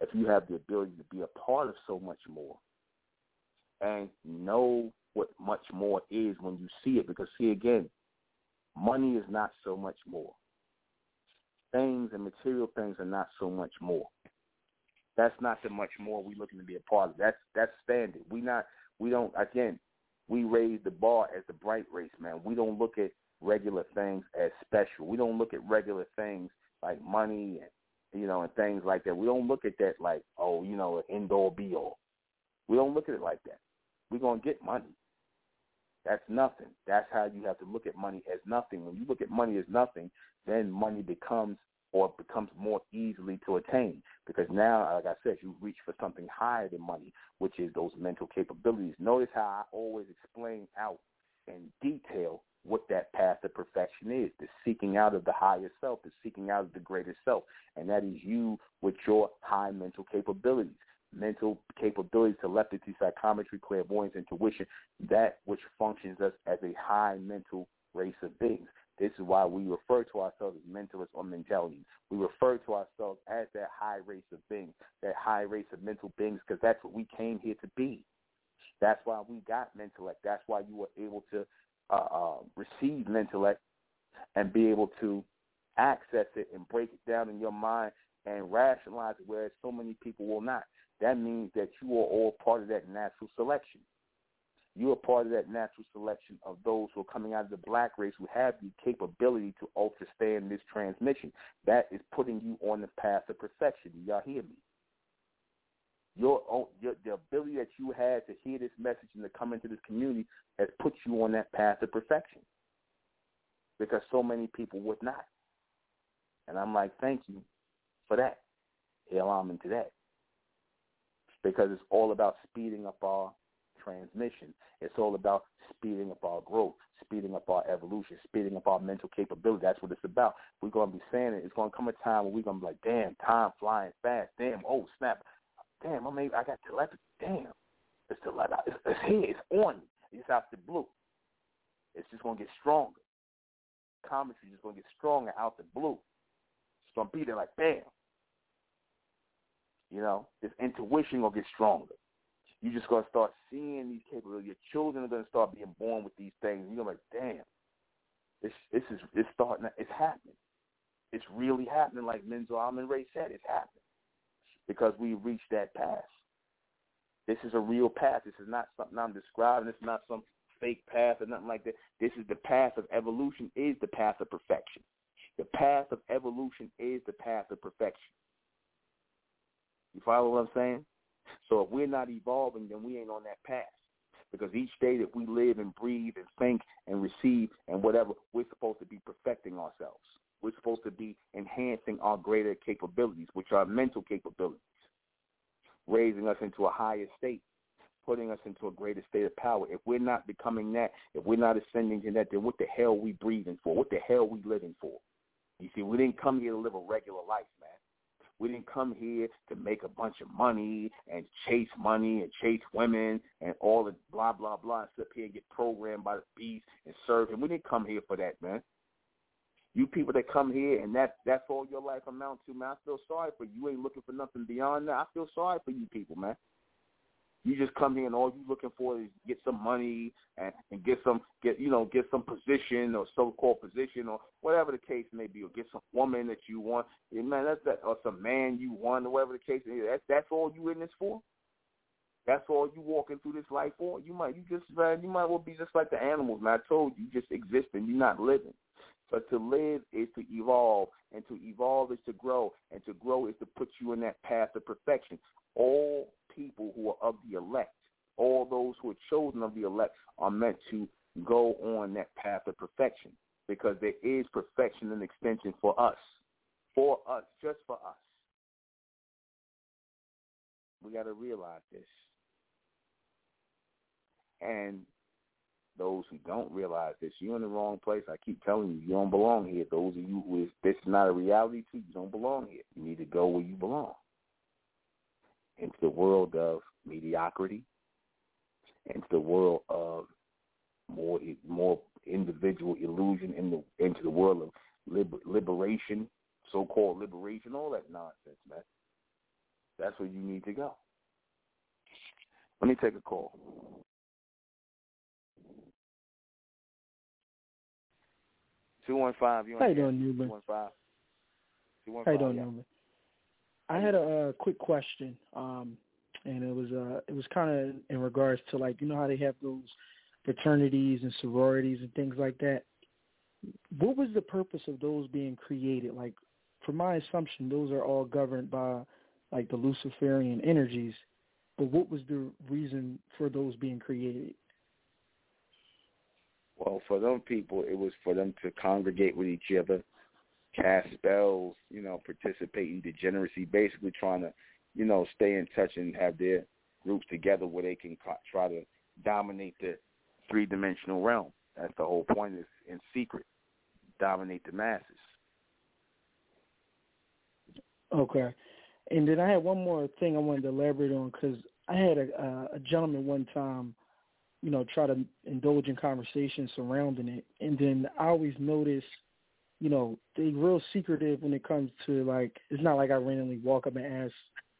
if you have the ability to be a part of so much more, and know what much more is when you see it, because see again, money is not so much more. Things and material things are not so much more. That's not the much more we looking to be a part of. That's that's standard. We not we don't again, we raise the bar as the bright race, man. We don't look at regular things as special. We don't look at regular things like money and you know and things like that. We don't look at that like oh you know an end all be all. We don't look at it like that. We're gonna get money. That's nothing. That's how you have to look at money as nothing. When you look at money as nothing, then money becomes or becomes more easily to attain because now, like I said, you reach for something higher than money, which is those mental capabilities. Notice how I always explain out in detail what that path of perfection is, the seeking out of the higher self, the seeking out of the greater self. And that is you with your high mental capabilities, mental capabilities, telepathy, psychometry, clairvoyance, intuition, that which functions us as a high mental race of beings. This is why we refer to ourselves as mentalists or mentalians. We refer to ourselves as that high race of beings, that high race of mental beings, because that's what we came here to be. That's why we got mentellect. That's why you were able to uh, uh, receive mentellect and be able to access it and break it down in your mind and rationalize it, whereas so many people will not. That means that you are all part of that natural selection. You are part of that natural selection of those who are coming out of the black race who have the capability to understand this transmission. That is putting you on the path of perfection. Y'all hear me? Your, your the ability that you had to hear this message and to come into this community has put you on that path of perfection. Because so many people would not. And I'm like, thank you for that. Hell, I'm into that. Because it's all about speeding up our transmission. It's all about speeding up our growth, speeding up our evolution, speeding up our mental capability. That's what it's about. We're going to be saying it. It's going to come a time where we're going to be like, damn, time flying fast. Damn, oh, snap damn, I mean, I got telepathy. Damn, it's telepathy. It's, it's here. It's on. Me. It's out the blue. It's just gonna get stronger. Commentary is just gonna get stronger out the blue. It's gonna be there like bam. You know, this intuition gonna get stronger. You just gonna start seeing these capabilities. Your children are gonna start being born with these things. You're gonna be like, damn, this this is it's starting. It's happening. It's really happening. Like Menzo Almond Ray said, it's happening because we reached that path. This is a real path. This is not something I'm describing. It's not some fake path or nothing like that. This is the path of evolution. Is the path of perfection. The path of evolution is the path of perfection. You follow what I'm saying? So if we're not evolving, then we ain't on that path. Because each day that we live and breathe and think and receive and whatever, we're supposed to be perfecting ourselves. We're supposed to be enhancing our greater capabilities, which are mental capabilities, raising us into a higher state, putting us into a greater state of power. If we're not becoming that, if we're not ascending to that, then what the hell are we breathing for? What the hell are we living for? You see, we didn't come here to live a regular life, man. We didn't come here to make a bunch of money and chase money and chase women and all the blah, blah, blah, and sit here and get programmed by the beast and serve him. We didn't come here for that, man. You people that come here and that that's all your life amounts to, man, I feel sorry for you. You ain't looking for nothing beyond that. I feel sorry for you people, man. You just come here and all you looking for is get some money and, and get some get you know get some position or so called position or whatever the case may be or get some woman that you want. Yeah, man, that's that or some man you want or whatever the case is. That's that's all you in this for. That's all you walking through this life for. You might you just man, you might well be just like the animals. Man, I told you, you just existing. You're not living. But to live is to evolve, and to evolve is to grow, and to grow is to put you in that path of perfection. All people who are of the elect, all those who are chosen of the elect are meant to go on that path of perfection because there is perfection and extension for us, for us, just for us. We got to realize this. And those who don't realize this, you're in the wrong place. I keep telling you, you don't belong here. Those of you who is this is not a reality to you, you don't belong here. You need to go where you belong into the world of mediocrity, into the world of more more individual illusion, in the into the world of liber, liberation, so-called liberation, all that nonsense, man. That's where you need to go. Let me take a call. Two one five. How you doing, Nuben? Two one five. Two one five. You doing, Nuben? I had a, a quick question, um, and it was uh, it was kind of in regards to like you know how they have those fraternities and sororities and things like that. What was the purpose of those being created? Like, for my assumption, those are all governed by like the Luciferian energies. But what was the reason for those being created? Well, for them people, it was for them to congregate with each other cast spells, you know, participate in degeneracy, basically trying to, you know, stay in touch and have their groups together where they can try to dominate the three-dimensional realm. That's the whole point is in secret, dominate the masses. Okay. And then I had one more thing I wanted to elaborate on because I had a, a gentleman one time, you know, try to indulge in conversation surrounding it, and then I always notice – you know, they real secretive when it comes to like it's not like I randomly walk up and ask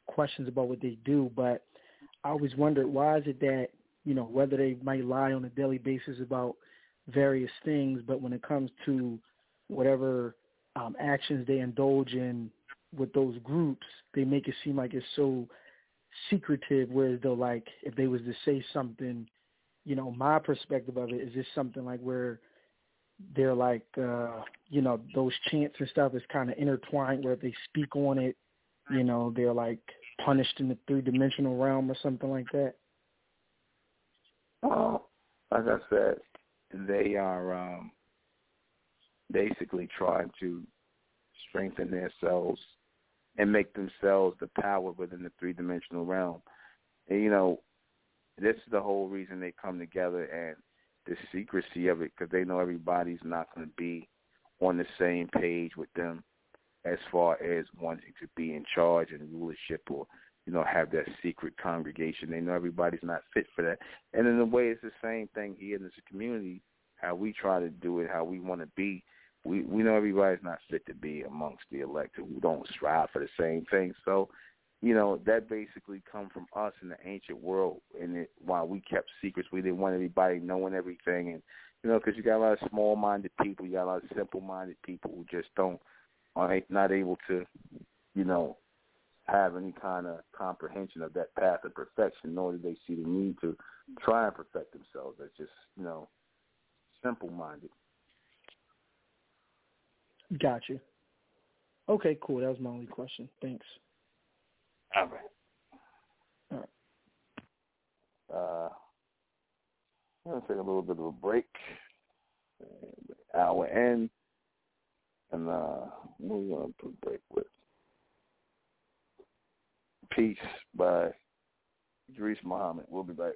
questions about what they do, but I always wondered why is it that, you know, whether they might lie on a daily basis about various things, but when it comes to whatever um actions they indulge in with those groups, they make it seem like it's so secretive whereas though like if they was to say something, you know, my perspective of it is just something like where they're like uh you know those chants and stuff is kind of intertwined where they speak on it you know they're like punished in the three dimensional realm or something like that. Well like i said they are um basically trying to strengthen themselves and make themselves the power within the three dimensional realm. And you know this is the whole reason they come together and the secrecy of it because they know everybody's not going to be on the same page with them as far as wanting to be in charge and rulership or you know have that secret congregation. They know everybody's not fit for that. And in a way, it's the same thing here in this community. How we try to do it, how we want to be. We we know everybody's not fit to be amongst the elected. We don't strive for the same thing. So you know, that basically come from us in the ancient world. And it, while we kept secrets, we didn't want everybody knowing everything. And you know, because you got a lot of small-minded people, you got a lot of simple-minded people who just don't are not able to, you know, have any kind of comprehension of that path of perfection, nor do they see the need to try and perfect themselves. That's just, you know, simple-minded. Gotcha. Okay, cool. That was my only question. Thanks. All right. Uh, I'm going to take a little bit of a break. Hour end. And uh, going to put break with? Peace by Idris Muhammad. We'll be back.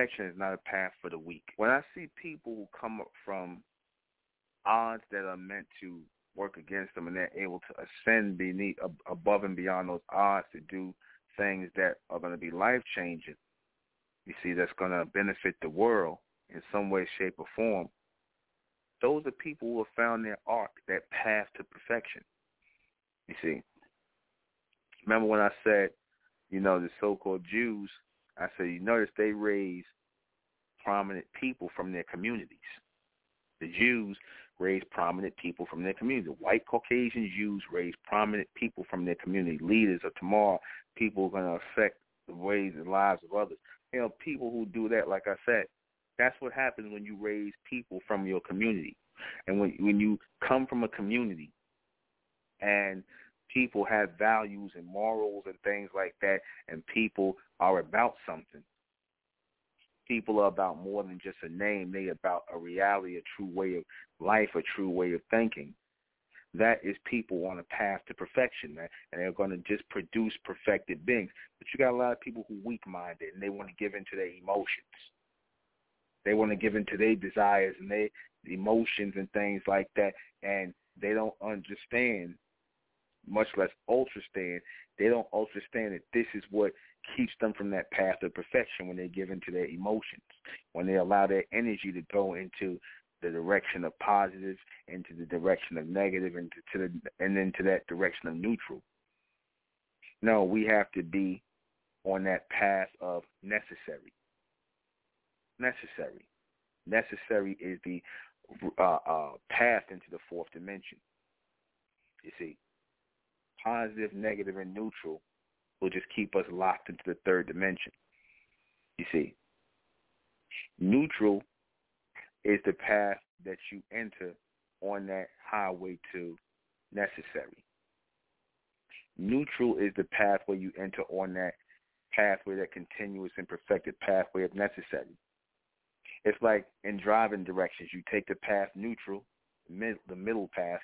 Perfection is not a path for the weak. When I see people who come up from odds that are meant to work against them and they're able to ascend beneath above and beyond those odds to do things that are going to be life changing you see that's going to benefit the world in some way shape or form those are people who have found their arc that path to perfection you see remember when i said you know the so-called jews i said you notice they raise prominent people from their communities the jews raise prominent people from their community. White Caucasian Jews raise prominent people from their community. Leaders of tomorrow, people are going to affect the ways and lives of others. You know, people who do that, like I said, that's what happens when you raise people from your community. And when when you come from a community and people have values and morals and things like that and people are about something, people are about more than just a name. They about a reality, a true way of life, a true way of thinking. That is people on a path to perfection, man, and they're going to just produce perfected beings. But you got a lot of people who weak-minded and they want to give in to their emotions. They want to give in to their desires and their emotions and things like that, and they don't understand, much less ultra stand, They don't understand that this is what keeps them from that path of perfection when they give into their emotions, when they allow their energy to go into the direction of positive, into the direction of negative, and to the and into that direction of neutral. No, we have to be on that path of necessary. Necessary. Necessary is the uh, uh, path into the fourth dimension. You see, positive, negative, and neutral will just keep us locked into the third dimension. You see, neutral is the path that you enter on that highway to necessary. Neutral is the pathway you enter on that pathway, that continuous and perfected pathway of necessary. It's like in driving directions, you take the path neutral, mid, the middle path,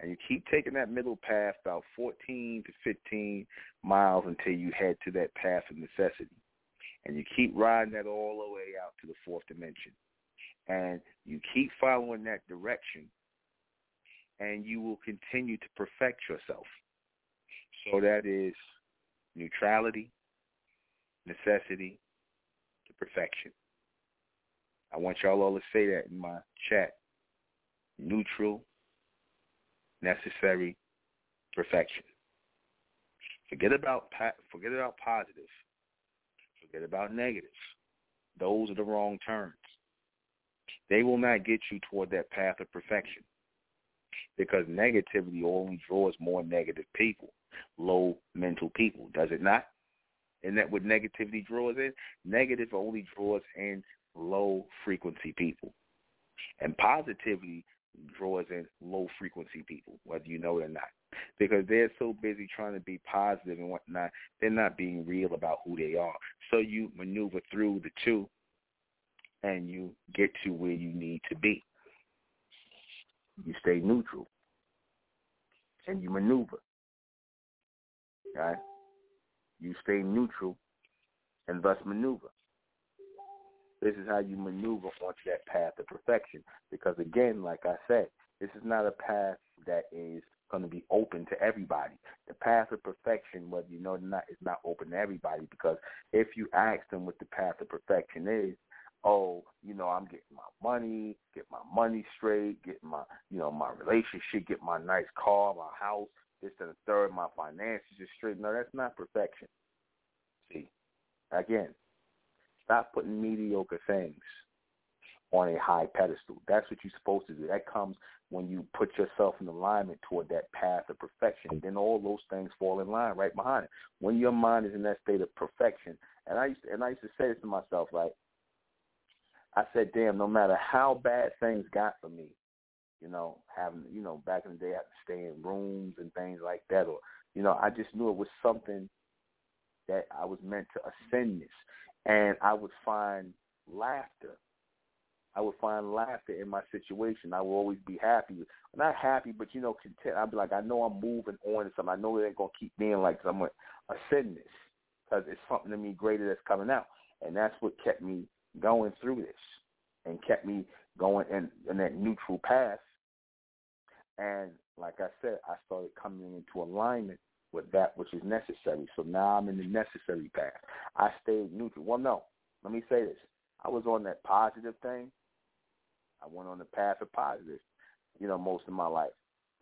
and you keep taking that middle path about 14 to 15 miles until you head to that path of necessity. And you keep riding that all the way out to the fourth dimension. And you keep following that direction and you will continue to perfect yourself. So that is neutrality, necessity, to perfection. I want y'all all to say that in my chat. Neutral, necessary perfection. Forget about forget about positive. Forget about negative. Those are the wrong turns. They will not get you toward that path of perfection because negativity only draws more negative people, low mental people, does it not? Isn't that what negativity draws in? Negative only draws in low frequency people. And positivity draws in low frequency people, whether you know it or not. Because they're so busy trying to be positive and whatnot, they're not being real about who they are. So you maneuver through the two and you get to where you need to be. You stay neutral and you maneuver. Right? You stay neutral and thus maneuver. This is how you maneuver onto that path of perfection. Because again, like I said, this is not a path that is going to be open to everybody. The path of perfection, whether you know it or not, is not open to everybody. Because if you ask them what the path of perfection is, oh, you know, I'm getting my money, get my money straight, get my, you know, my relationship, get my nice car, my house, this and the third, my finances is straight. No, that's not perfection. See, again, Stop putting mediocre things on a high pedestal. That's what you're supposed to do. That comes when you put yourself in alignment toward that path of perfection. Then all those things fall in line right behind it. When your mind is in that state of perfection, and I used to, and I used to say this to myself, right? I said, damn, no matter how bad things got for me, you know, having, you know, back in the day, I had to stay in rooms and things like that, or, you know, I just knew it was something that I was meant to ascend this and I would find laughter. I would find laughter in my situation. I would always be happy, not happy, but you know, content. I'd be like, I know I'm moving on to something. I know it ain't gonna keep being like I'm gonna ascend this because it's something to me greater that's coming out, and that's what kept me going through this and kept me going in, in that neutral path. And like I said, I started coming into alignment with that which is necessary. So now I'm in the necessary path. I stayed neutral. Well, no, let me say this. I was on that positive thing. I went on the path of positive, you know, most of my life.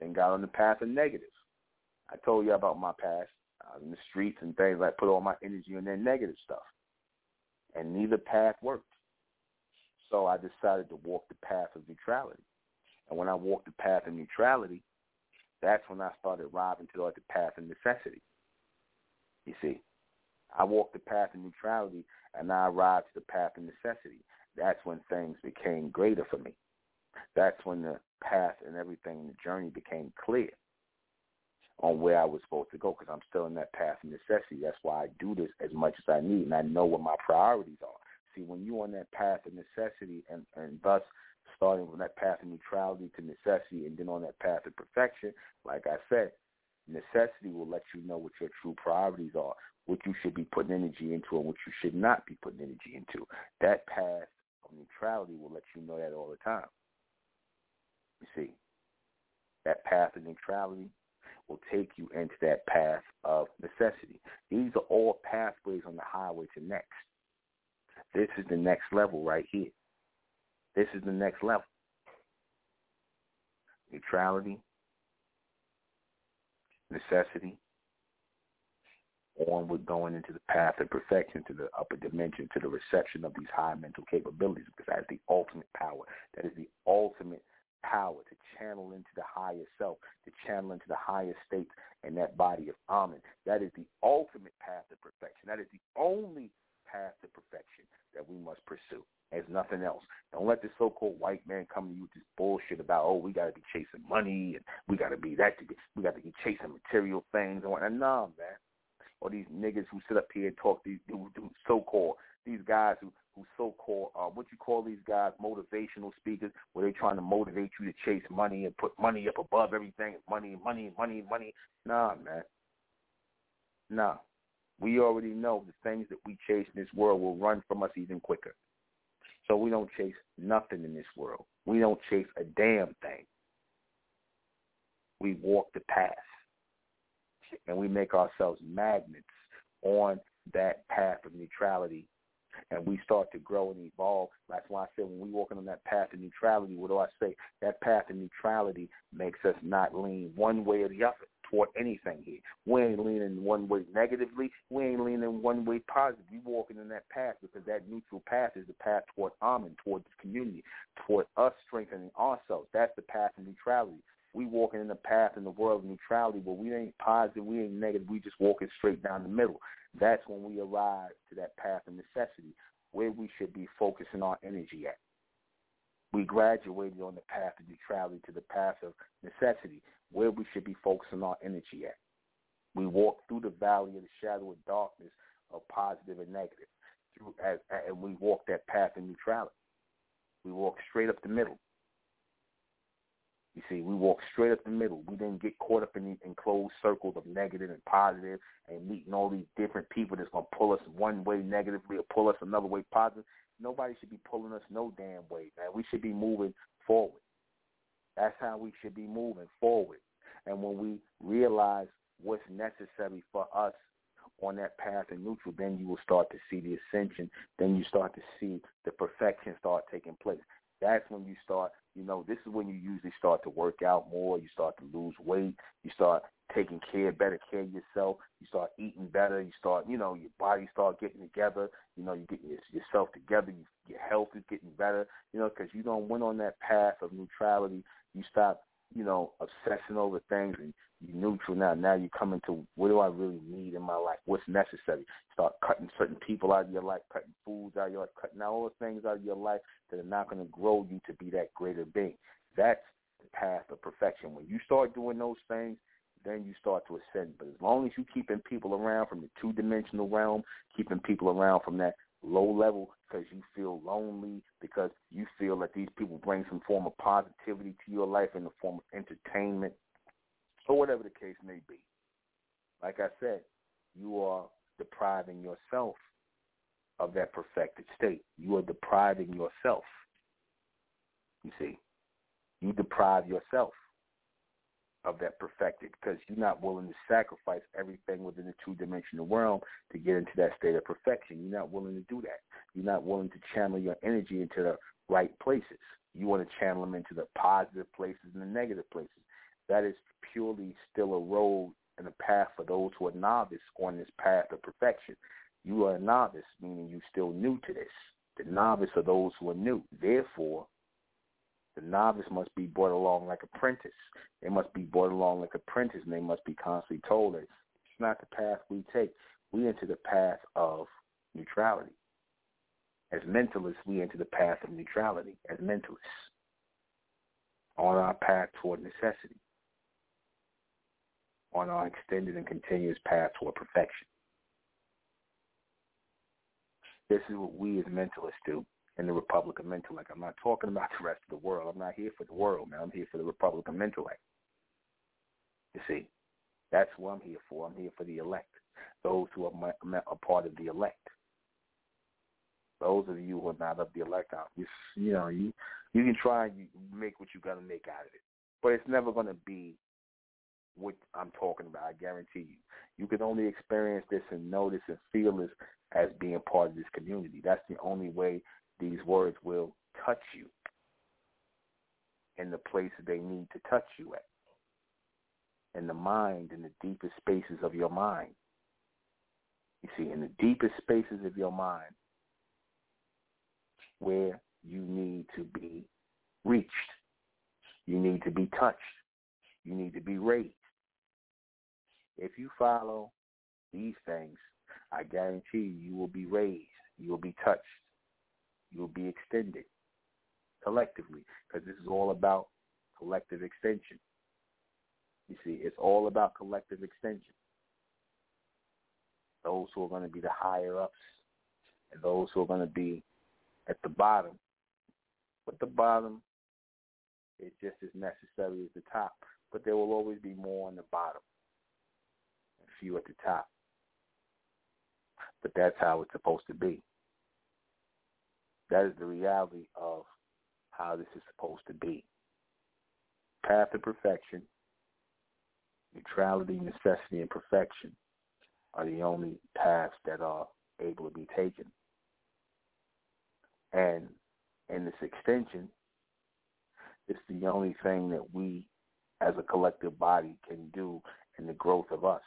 Then got on the path of negative. I told you about my past. I was in the streets and things. I put all my energy in that negative stuff. And neither path worked. So I decided to walk the path of neutrality. And when I walked the path of neutrality, that's when I started robbing to like the path of necessity. You see, I walked the path of neutrality and I arrived to the path of necessity. That's when things became greater for me. That's when the path and everything, the journey became clear on where I was supposed to go because I'm still in that path of necessity. That's why I do this as much as I need and I know what my priorities are. See, when you're on that path of necessity and, and thus starting from that path of neutrality to necessity and then on that path of perfection, like I said, necessity will let you know what your true priorities are, what you should be putting energy into and what you should not be putting energy into. That path of neutrality will let you know that all the time. You see, that path of neutrality will take you into that path of necessity. These are all pathways on the highway to next. This is the next level right here. This is the next level. Neutrality, necessity, onward going into the path of perfection, to the upper dimension, to the reception of these high mental capabilities, because that is the ultimate power. That is the ultimate power to channel into the higher self, to channel into the higher states and that body of Amen. That is the ultimate path to perfection. That is the only path to perfection that we must pursue. There's nothing else. Don't let the so-called white man come to you with this bullshit about, oh, we got to be chasing money and we got to be that, to be, we got to be chasing material things and whatnot. Nah, man. Or these niggas who sit up here and talk these who, who so-called these guys who who so-called uh, what you call these guys motivational speakers, where they trying to motivate you to chase money and put money up above everything, money, money, money, money. Nah, man. Nah. We already know the things that we chase in this world will run from us even quicker. So we don't chase nothing in this world. We don't chase a damn thing. We walk the path. And we make ourselves magnets on that path of neutrality. And we start to grow and evolve. That's why I said when we walking on that path of neutrality, what do I say? That path of neutrality makes us not lean one way or the other toward anything here. We ain't leaning one way negatively. We ain't leaning one way positive. We walking in that path because that neutral path is the path toward Amen, toward this community, toward us strengthening ourselves. That's the path of neutrality. We walking in the path in the world of neutrality where we ain't positive, we ain't negative, we just walking straight down the middle. That's when we arrive to that path of necessity, where we should be focusing our energy at. We graduated on the path of neutrality to the path of necessity where we should be focusing our energy at. We walk through the valley of the shadow of darkness of positive and negative, through, as, and we walk that path of neutrality. We walk straight up the middle. You see, we walk straight up the middle. We didn't get caught up in the enclosed circles of negative and positive and meeting all these different people that's going to pull us one way negatively or pull us another way positive. Nobody should be pulling us no damn way, man. We should be moving forward. That's how we should be moving forward. And when we realize what's necessary for us on that path in neutral, then you will start to see the ascension. Then you start to see the perfection start taking place. That's when you start, you know, this is when you usually start to work out more. You start to lose weight. You start taking care, better care of yourself. You start eating better. You start, you know, your body start getting together. You know, you get your, yourself together. You, your health is getting better. You know, because you don't went on that path of neutrality you stop, you know, obsessing over things and you neutral now. Now you come into what do I really need in my life? What's necessary? Start cutting certain people out of your life, cutting foods out of your life, cutting out all the things out of your life that are not going to grow you to be that greater being. That's the path of perfection. When you start doing those things, then you start to ascend. But as long as you keeping people around from the two dimensional realm, keeping people around from that low level because you feel lonely, because you feel that these people bring some form of positivity to your life in the form of entertainment, or whatever the case may be. Like I said, you are depriving yourself of that perfected state. You are depriving yourself. You see, you deprive yourself of that perfected because you're not willing to sacrifice everything within the two dimensional realm to get into that state of perfection. You're not willing to do that. You're not willing to channel your energy into the right places. You want to channel them into the positive places and the negative places. That is purely still a road and a path for those who are novice on this path of perfection. You are a novice, meaning you're still new to this. The novice are those who are new. Therefore, the novice must be brought along like apprentice. They must be brought along like apprentice, and they must be constantly told that it's not the path we take. We enter the path of neutrality. As mentalists, we enter the path of neutrality as mentalists on our path toward necessity, on our extended and continuous path toward perfection. This is what we as mentalists do in the Republic of Intellect. I'm not talking about the rest of the world. I'm not here for the world, man. I'm here for the Republic of Intellect. You see, that's what I'm here for. I'm here for the elect, those who are a part of the elect. Those of you who are not of the elect, you, you know, you you can try and make what you got to make out of it, but it's never going to be what I'm talking about. I guarantee you. You can only experience this and this and feel this as being part of this community. That's the only way these words will touch you in the place they need to touch you at. In the mind, in the deepest spaces of your mind. You see, in the deepest spaces of your mind, where you need to be reached, you need to be touched, you need to be raised. If you follow these things, I guarantee you, you will be raised, you will be touched, you'll be extended collectively because this is all about collective extension. You see, it's all about collective extension. Those who are going to be the higher ups and those who are going to be at the bottom. But the bottom is just as necessary as the top. But there will always be more on the bottom and few at the top. But that's how it's supposed to be. That is the reality of how this is supposed to be. Path to perfection, neutrality, necessity, and perfection are the only paths that are able to be taken. And in this extension, it's the only thing that we as a collective body can do in the growth of us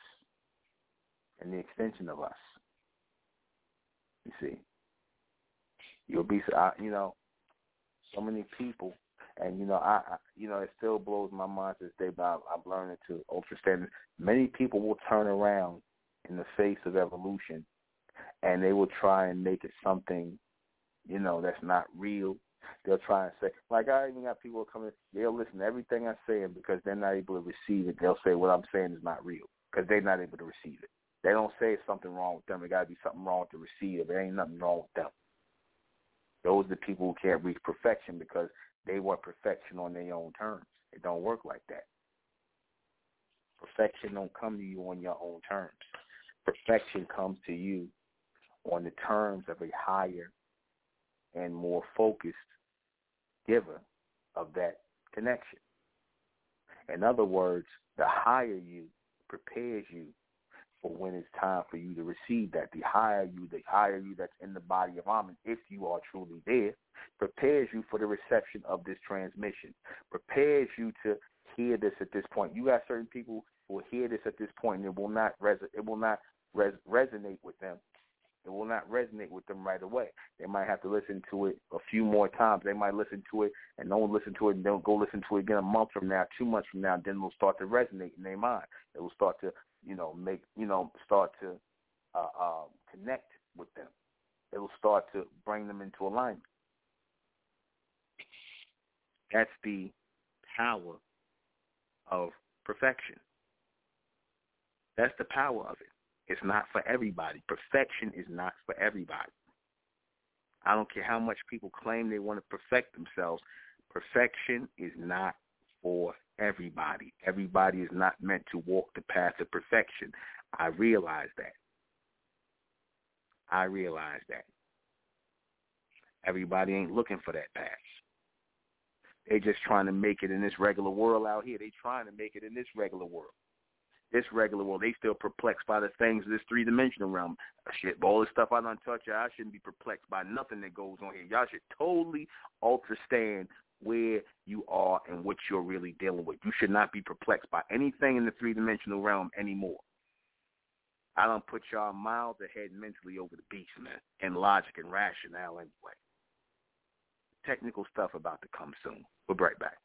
and the extension of us. You see, you'll be, you know, so many people, and you know, I, I you know, it still blows my mind to this day, but I, I've learned to understand. Many people will turn around in the face of evolution, and they will try and make it something, you know, that's not real. They'll try and say, like I even got people coming, they'll listen to everything I say, and because they're not able to receive it, they'll say what I'm saying is not real because they're not able to receive it. They don't say something wrong with them. It got to be something wrong with the receiver. There ain't nothing wrong with them. Those are the people who can't reach perfection because they want perfection on their own terms. It don't work like that. Perfection don't come to you on your own terms. Perfection comes to you on the terms of a higher and more focused giver of that connection. In other words, the higher you prepares you for when it's time for you to receive that. The higher you, the higher you that's in the body of Amen, if you are truly there, prepares you for the reception of this transmission, prepares you to hear this at this point. You got certain people who will hear this at this point and it will not res- it will not res- resonate with them. It will not resonate with them right away. They might have to listen to it a few more times. They might listen to it and don't listen to it and don't go listen to it again a month from now, two months from now. Then it'll start to resonate in their mind. It will start to you know, make you know, start to uh, uh, connect with them. It will start to bring them into alignment. That's the power of perfection. That's the power of it. It's not for everybody. Perfection is not for everybody. I don't care how much people claim they want to perfect themselves. Perfection is not for everybody. Everybody is not meant to walk the path of perfection. I realize that. I realize that. Everybody ain't looking for that path. They just trying to make it in this regular world out here. They trying to make it in this regular world. This regular world, they still perplexed by the things of this three dimensional realm. Shit, all this stuff I don't touch, I shouldn't be perplexed by nothing that goes on here. Y'all should totally understand where you are and what you're really dealing with. You should not be perplexed by anything in the three dimensional realm anymore. I don't put y'all miles ahead mentally over the beast, man, and logic and rationale anyway. Technical stuff about to come soon. We'll be right back.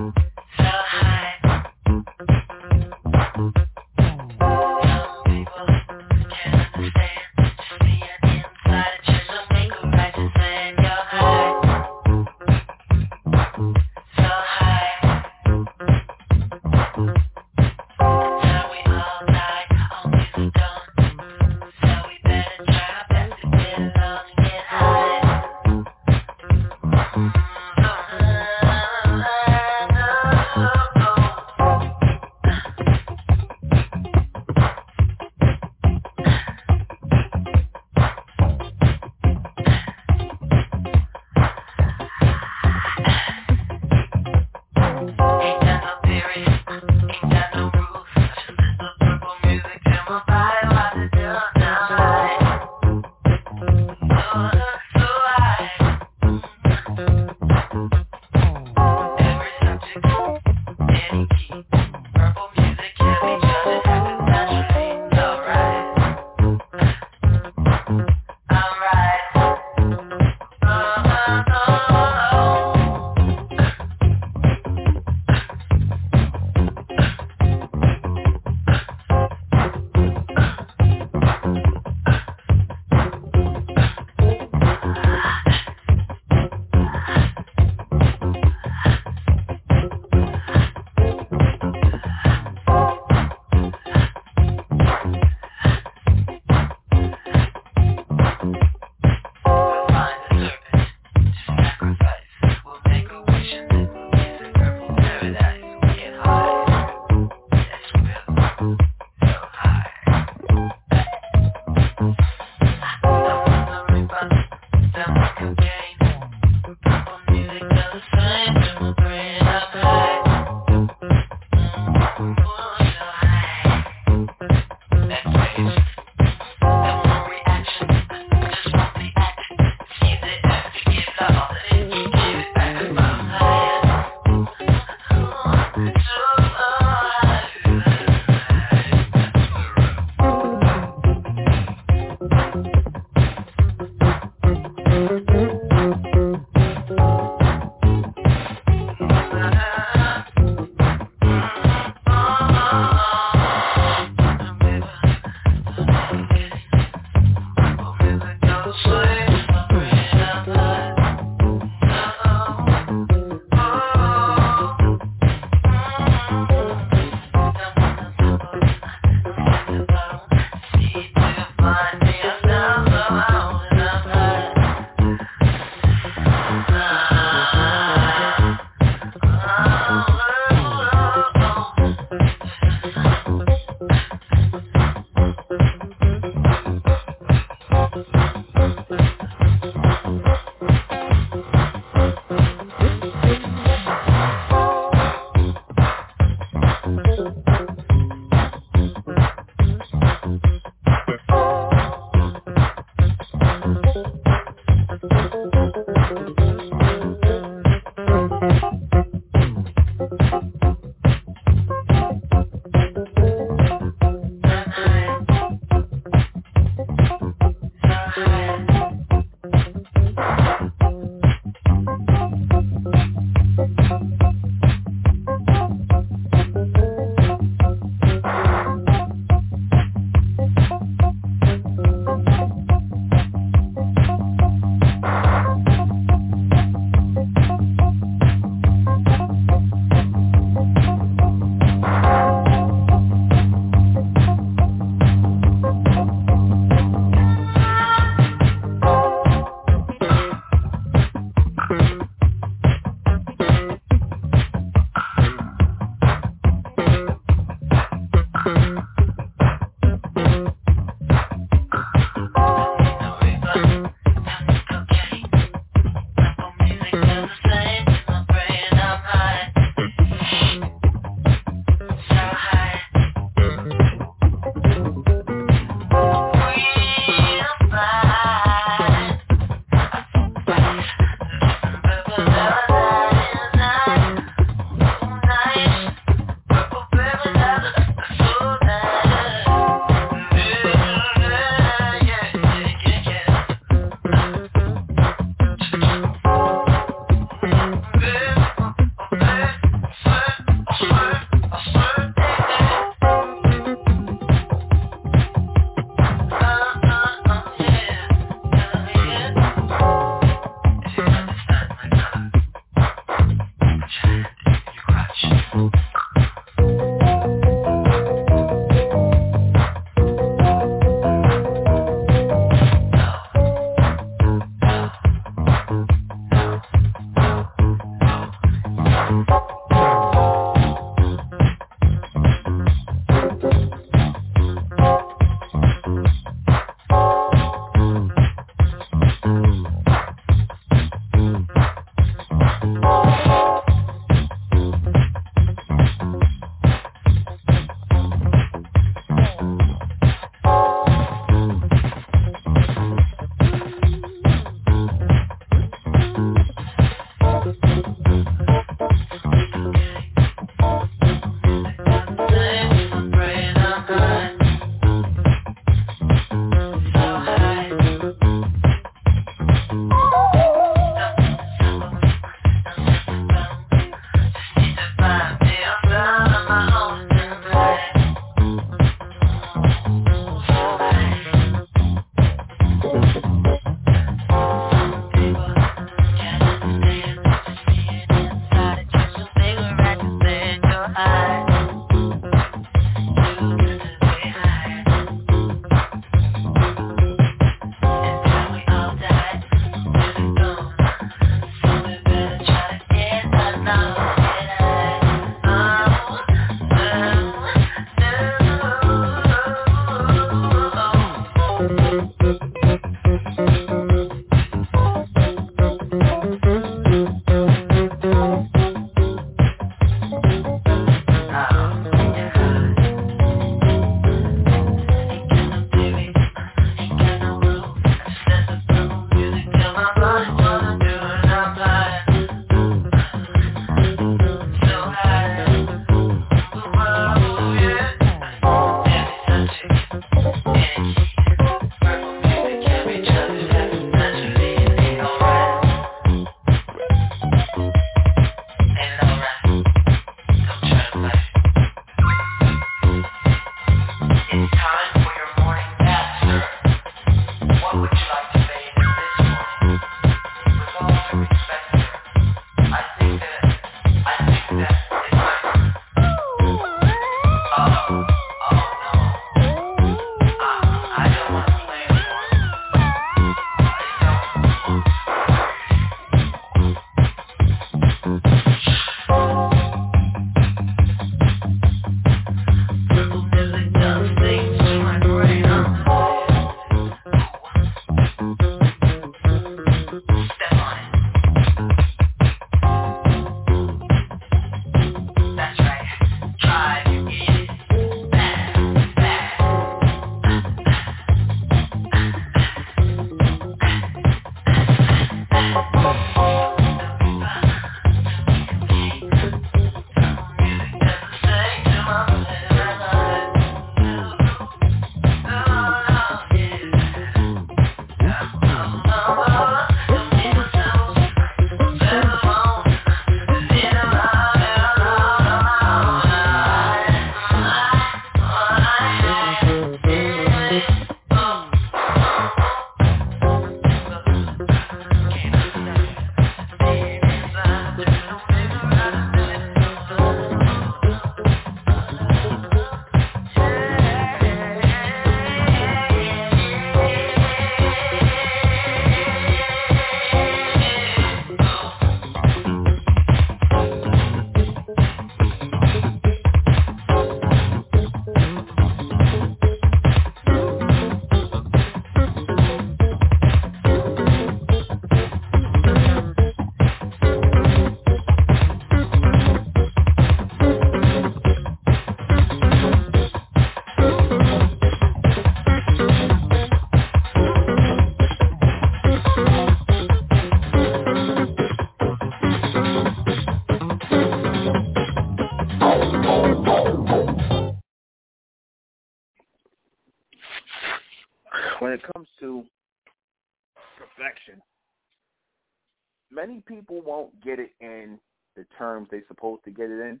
Many people won't get it in the terms they're supposed to get it in.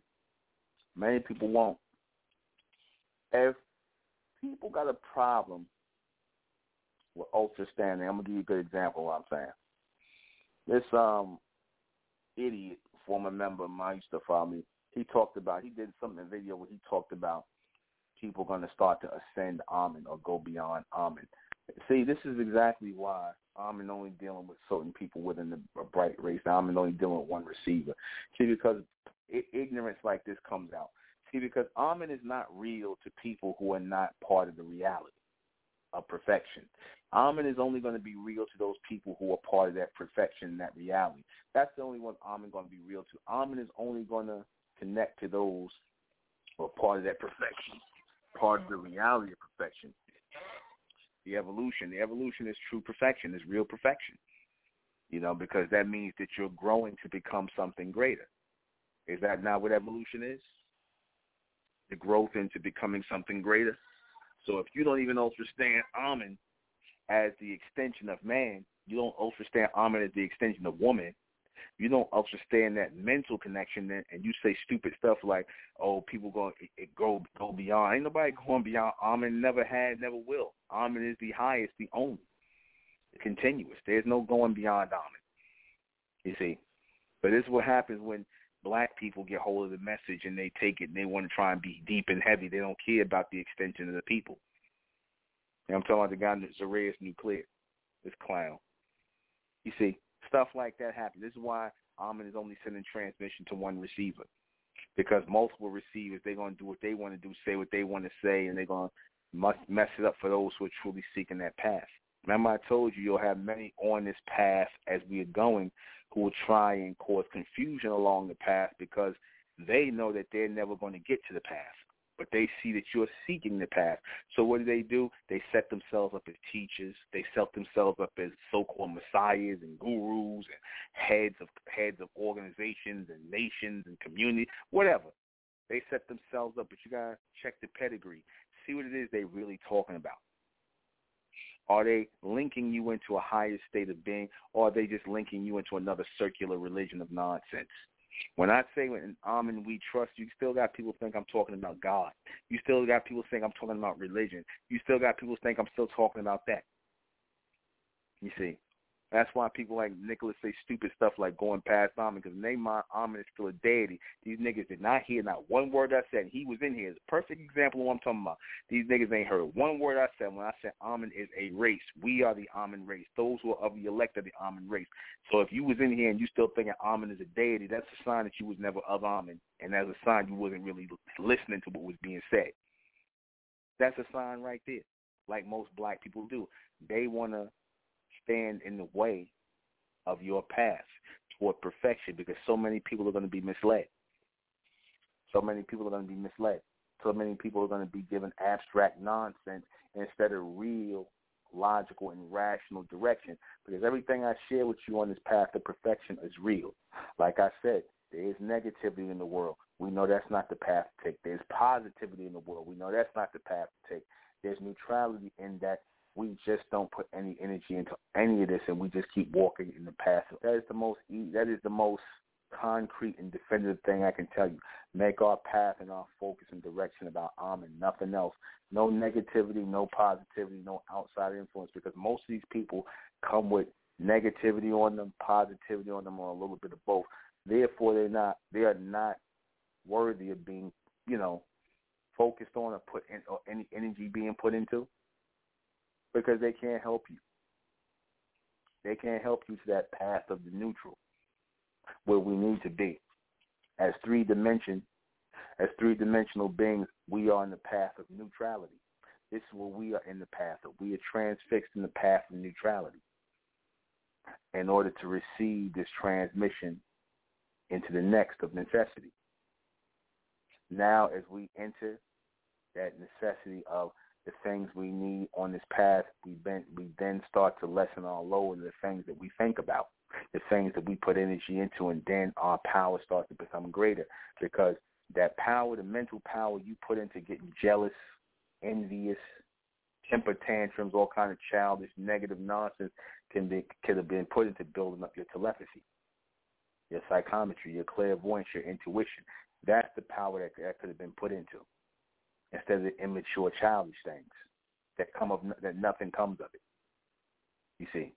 Many people won't. If people got a problem with ultra standing, I'm gonna give you a good example of what I'm saying. This um idiot, former member of mine used to follow me, he talked about he did something in video where he talked about people to start to ascend Amen or go beyond Amen. See, this is exactly why Amen only dealing with certain people within the bright race. I'm only dealing with one receiver. See, because ignorance like this comes out. See, because Amen is not real to people who are not part of the reality of perfection. Amen is only going to be real to those people who are part of that perfection, that reality. That's the only one Amen going to be real to. Amen is only going to connect to those who are part of that perfection, part of the reality of perfection. The evolution. The evolution is true perfection, is real perfection. You know, because that means that you're growing to become something greater. Is that not what evolution is? The growth into becoming something greater. So if you don't even understand Amen as the extension of man, you don't understand Amen as the extension of woman, you don't understand that mental connection and you say stupid stuff like, oh, people go it go go beyond. Ain't nobody going beyond Amen never had, never will. Amen is the highest, the only. Continuous. There's no going beyond Amen. You see. But this is what happens when black people get hold of the message and they take it and they want to try and be deep and heavy. They don't care about the extension of the people. And I'm talking about the guy that Zareus Nuclear, this clown. You see, stuff like that happens. This is why Amen is only sending transmission to one receiver. Because multiple receivers, they're going to do what they want to do, say what they want to say, and they're going to mess it up for those who are truly seeking that path. Remember I told you you'll have many on this path as we are going who will try and cause confusion along the path because they know that they're never going to get to the path but they see that you're seeking the path. So what do they do? They set themselves up as teachers. They set themselves up as so-called messiahs and gurus and heads of heads of organizations and nations and communities, whatever. They set themselves up, but you gotta check the pedigree, see what it is they're really talking about. Are they linking you into a higher state of being, or are they just linking you into another circular religion of nonsense? When I say in Amen um, we trust, you still got people think I'm talking about God. You still got people think I'm talking about religion. You still got people think I'm still talking about that. You see. That's why people like Nicholas say stupid stuff like going past Amen because Neymar Amen is still a deity. These niggas did not hear not one word I said. He was in here. It's a perfect example of what I'm talking about. These niggas ain't heard one word I said when I said Amen is a race. We are the Amen race. Those who are of the elect are the Amen race. So if you was in here and you still thinking Amen is a deity, that's a sign that you was never of Amen. And that's a sign you wasn't really listening to what was being said. That's a sign right there, like most black people do. They want to stand in the way of your path toward perfection because so many people are going to be misled. So many people are going to be misled. So many people are going to be given abstract nonsense instead of real, logical, and rational direction. Because everything I share with you on this path to perfection is real. Like I said, there is negativity in the world. We know that's not the path to take. There's positivity in the world. We know that's not the path to take. There's neutrality in that we just don't put any energy into any of this, and we just keep walking in the path. That is the most that is the most concrete and definitive thing I can tell you. Make our path and our focus and direction about Amen, nothing else. No negativity, no positivity, no outside influence, because most of these people come with negativity on them, positivity on them, or a little bit of both. Therefore, they're not they are not worthy of being, you know, focused on or put in, or any energy being put into because they can't help you. They can't help you to that path of the neutral where we need to be. As three dimension, as three dimensional beings, we are in the path of neutrality. This is where we are in the path of. We are transfixed in the path of neutrality in order to receive this transmission into the next of necessity. Now, as we enter that necessity of the things we need on this path, we then, we then start to lessen our load of the things that we think about, the things that we put energy into, and then our power starts to become greater because that power, the mental power you put into getting jealous, envious, temper tantrums, all kind of childish, negative nonsense can be could have been put into building up your telepathy, your psychometry, your clairvoyance, your intuition. That's the power that that could have been put into instead of the immature, childish things that come of that nothing comes of it. You see.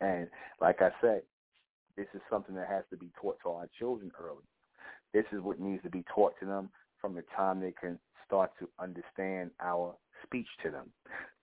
And like I said, this is something that has to be taught to our children early. This is what needs to be taught to them from the time they can start to understand our speech to them.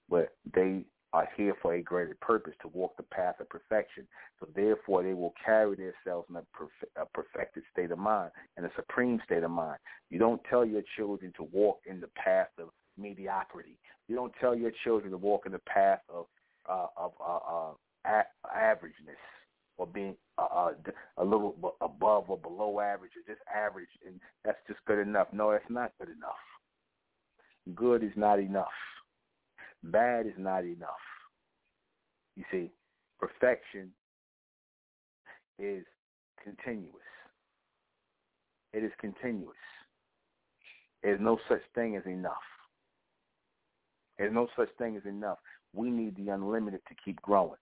But they are here for a greater purpose, to walk the path of perfection. So therefore, they will carry themselves in a, perf- a perfected state of mind, in a supreme state of mind. You don't tell your children to walk in the path of mediocrity. You don't tell your children to walk in the path of uh, of uh, uh, a- averageness or being uh, uh, a little above or below average or just average, and that's just good enough. No, that's not good enough. Good is not enough. Bad is not enough. You see, perfection is continuous. It is continuous. There's no such thing as enough. There's no such thing as enough. We need the unlimited to keep growing.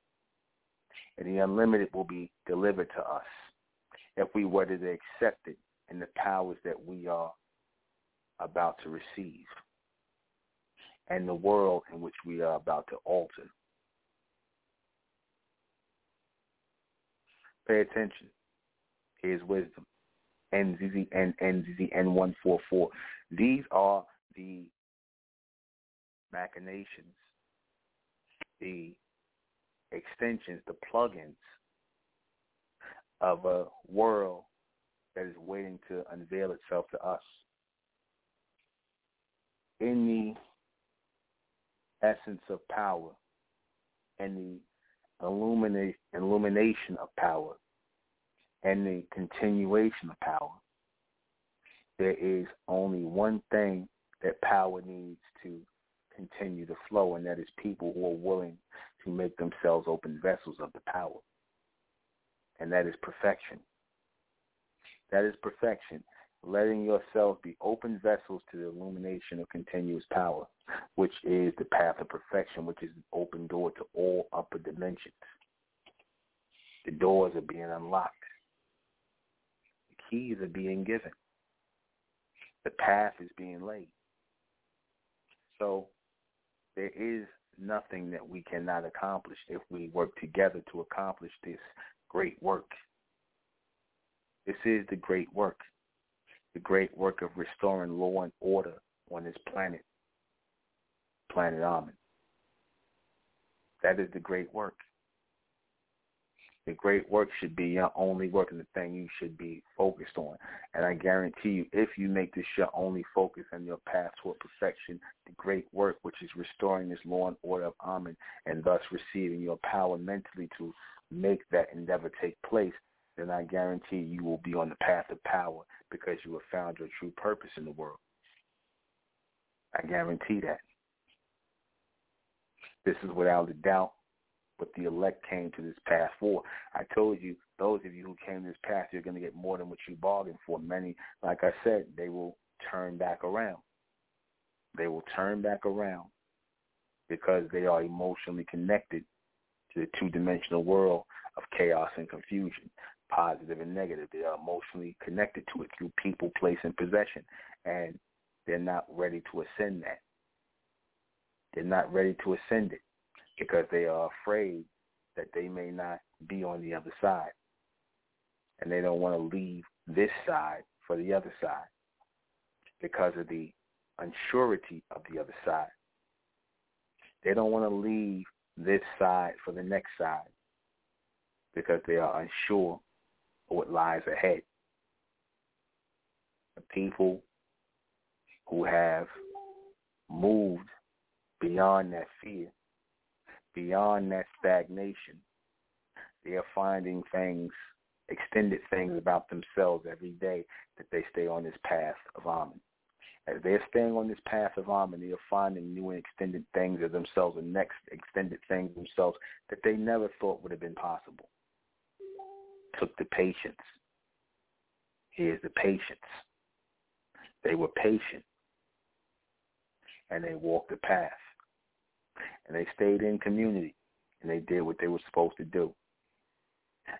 And the unlimited will be delivered to us if we were to accept it in the powers that we are about to receive and the world in which we are about to alter. Pay attention. Here's wisdom. NZZ and NZZ N144. These are the machinations, the extensions, the plugins of a world that is waiting to unveil itself to us. In the essence of power and the illuminate, illumination of power and the continuation of power, there is only one thing that power needs to continue to flow, and that is people who are willing to make themselves open vessels of the power. And that is perfection. That is perfection. Letting yourself be open vessels to the illumination of continuous power, which is the path of perfection, which is an open door to all upper dimensions. The doors are being unlocked. The keys are being given. The path is being laid. So there is nothing that we cannot accomplish if we work together to accomplish this great work. This is the great work, the great work of restoring law and order on this planet, planet Amen. That is the great work. The great work should be your only work and the thing you should be focused on. And I guarantee you, if you make this your only focus and your path toward perfection, the great work, which is restoring this law and order of Amen, and thus receiving your power mentally to make that endeavor take place, then I guarantee you will be on the path of power because you have found your true purpose in the world. I guarantee that. This is without a doubt what the elect came to this path for. I told you, those of you who came this path, you're going to get more than what you bargained for. Many, like I said, they will turn back around. They will turn back around because they are emotionally connected to the two-dimensional world of chaos and confusion, positive and negative. They are emotionally connected to it through people, place, and possession, and they're not ready to ascend that. They're not ready to ascend it because they are afraid that they may not be on the other side. And they don't want to leave this side for the other side because of the unsurety of the other side. They don't want to leave this side for the next side because they are unsure what lies ahead. The people who have moved beyond that fear beyond that stagnation. They are finding things, extended things about themselves every day that they stay on this path of Amen. As they're staying on this path of Amen, they are finding new and extended things of themselves and next extended things themselves that they never thought would have been possible. Took the patience. Here's the patience. They were patient and they walked the path and they stayed in community and they did what they were supposed to do.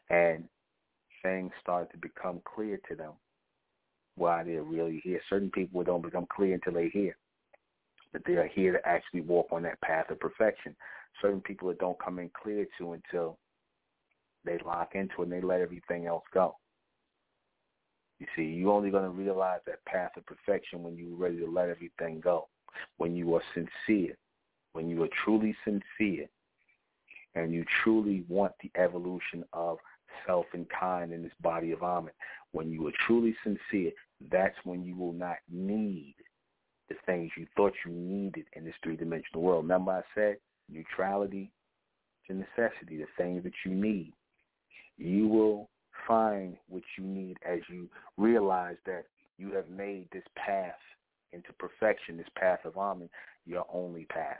And things started to become clear to them why they're really here. Certain people don't become clear until they hear that they are here to actually walk on that path of perfection. Certain people that don't come in clear to until they lock into it and they let everything else go. You see, you're only going to realize that path of perfection when you're ready to let everything go, when you are sincere, when you are truly sincere, and you truly want the evolution of self and kind in this body of Amen. When you are truly sincere, that's when you will not need the things you thought you needed in this three-dimensional world. Remember I said neutrality to necessity, the things that you need. You will find what you need as you realize that you have made this path into perfection, this path of Amen, your only path.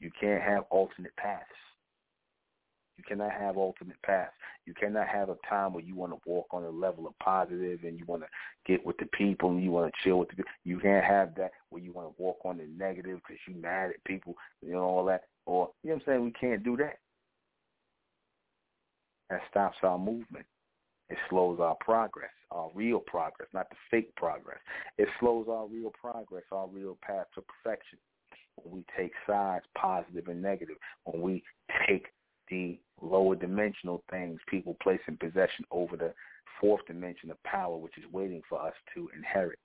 You can't have alternate paths. You cannot have ultimate paths. You cannot have a time where you want to walk on a level of positive and you want to get with the people and you want to chill with the people. You can't have that where you want to walk on the negative because you mad at people, you know, all that. Or, you know what I'm saying? We can't do that. That stops our movement. It slows our progress, our real progress, not the fake progress. It slows our real progress, our real path to perfection. When we take sides, positive and negative, when we take the lower dimensional things people place in possession over the fourth dimension of power, which is waiting for us to inherit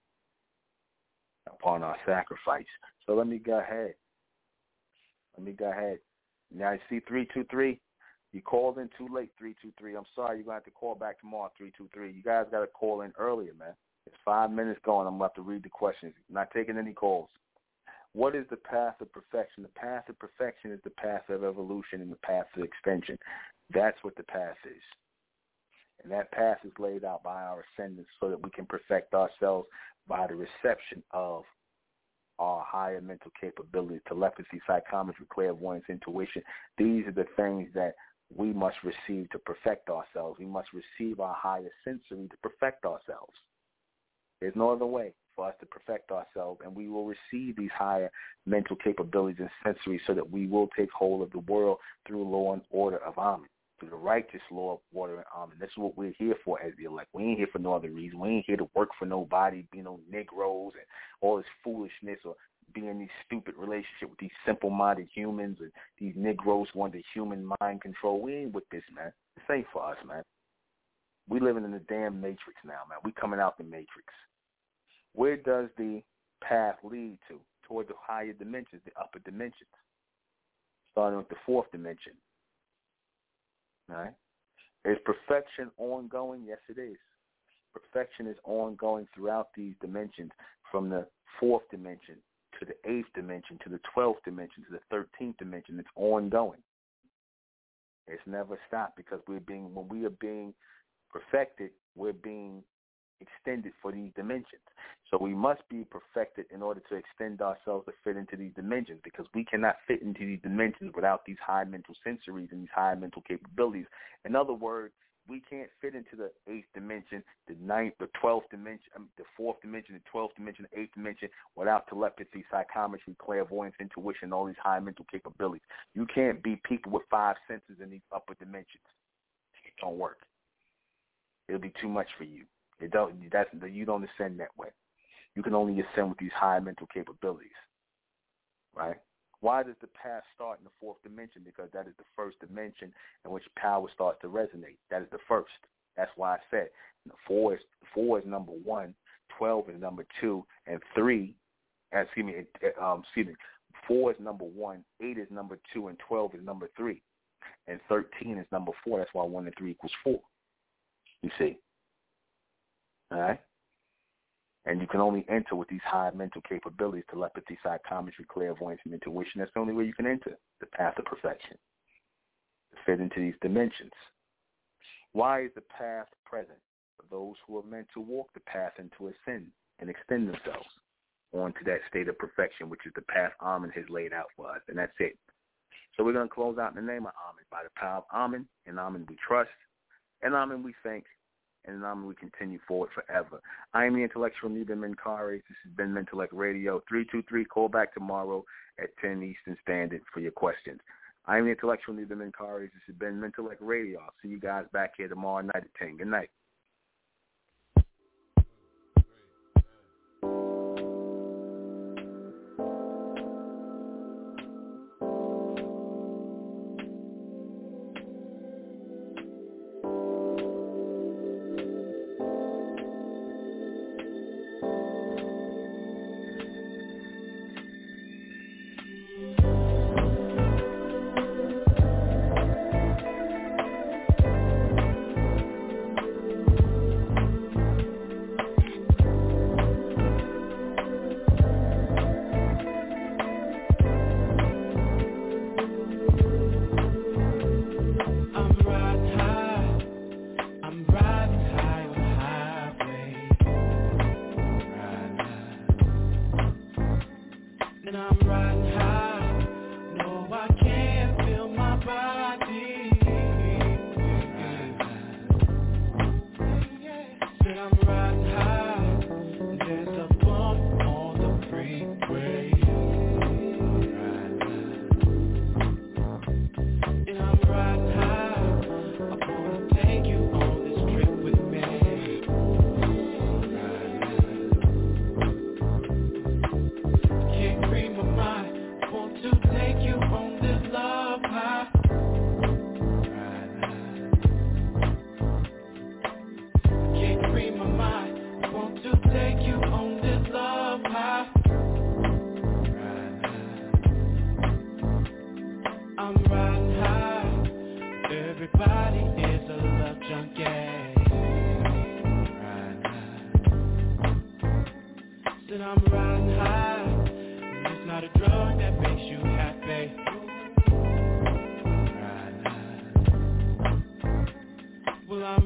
upon our sacrifice. So let me go ahead. Let me go ahead. Now I see 323. You called in too late, 323. I'm sorry. You're going to have to call back tomorrow, 323. You guys got to call in earlier, man. It's five minutes going. I'm have to read the questions. Not taking any calls. What is the path of perfection? The path of perfection is the path of evolution and the path of extension. That's what the path is. And that path is laid out by our ascendants so that we can perfect ourselves by the reception of our higher mental capabilities, telepathy, psychometry, clairvoyance, intuition. These are the things that we must receive to perfect ourselves. We must receive our higher sensory to perfect ourselves. There's no other way for us to perfect ourselves, and we will receive these higher mental capabilities and sensory so that we will take hold of the world through law and order of Amen, through the righteous law of water um, and Amen. That's what we're here for as the elect. We ain't here for no other reason. We ain't here to work for nobody, be no Negroes and all this foolishness or be in these stupid relationship with these simple-minded humans and these Negroes who want the human mind control. We ain't with this, man. This ain't for us, man. We living in the damn matrix now, man. We coming out the matrix. Where does the path lead to? Toward the higher dimensions, the upper dimensions. Starting with the fourth dimension. Right? Is perfection ongoing? Yes, it is. Perfection is ongoing throughout these dimensions, from the fourth dimension to the eighth dimension to the twelfth dimension to the thirteenth dimension. It's ongoing. It's never stopped because we're being when we are being perfected, we're being extended for these dimensions. So we must be perfected in order to extend ourselves to fit into these dimensions because we cannot fit into these dimensions without these high mental sensories and these high mental capabilities. In other words, we can't fit into the eighth dimension, the ninth, the twelfth dimension, I mean, the fourth dimension, the twelfth dimension, the eighth dimension without telepathy, psychometry, clairvoyance, intuition, all these high mental capabilities. You can't be people with five senses in these upper dimensions. It don't work. It'll be too much for you. It don't. That's you don't ascend that way. You can only ascend with these high mental capabilities, right? Why does the path start in the fourth dimension? Because that is the first dimension in which power starts to resonate. That is the first. That's why I said four is four is number one, twelve is number two, and three. Uh, excuse me. Um, excuse me. Four is number one, eight is number two, and twelve is number three, and thirteen is number four. That's why one and three equals four. You see. All right? And you can only enter with these high mental capabilities, telepathy, psychometry, clairvoyance, and intuition. That's the only way you can enter the path of perfection, to fit into these dimensions. Why is the path present? For those who are meant to walk the path and to ascend and extend themselves on to that state of perfection, which is the path Amen has laid out for us. And that's it. So we're going to close out in the name of Amen, by the power of Amen, and Amen we trust, and Amen we thank, and um, we continue forward forever. I am the intellectual Nuben Menkarayzz. This has been Mentellect Radio. 323, call back tomorrow at 10 Eastern Standard for your questions. I am the intellectual Nuben Menkarayzz. This has been Mentellect Radio. I'll see you guys back here tomorrow night at 10. Good night. Everybody is a love junkie. Said I'm riding high It's not a drug that makes you happy. Well I'm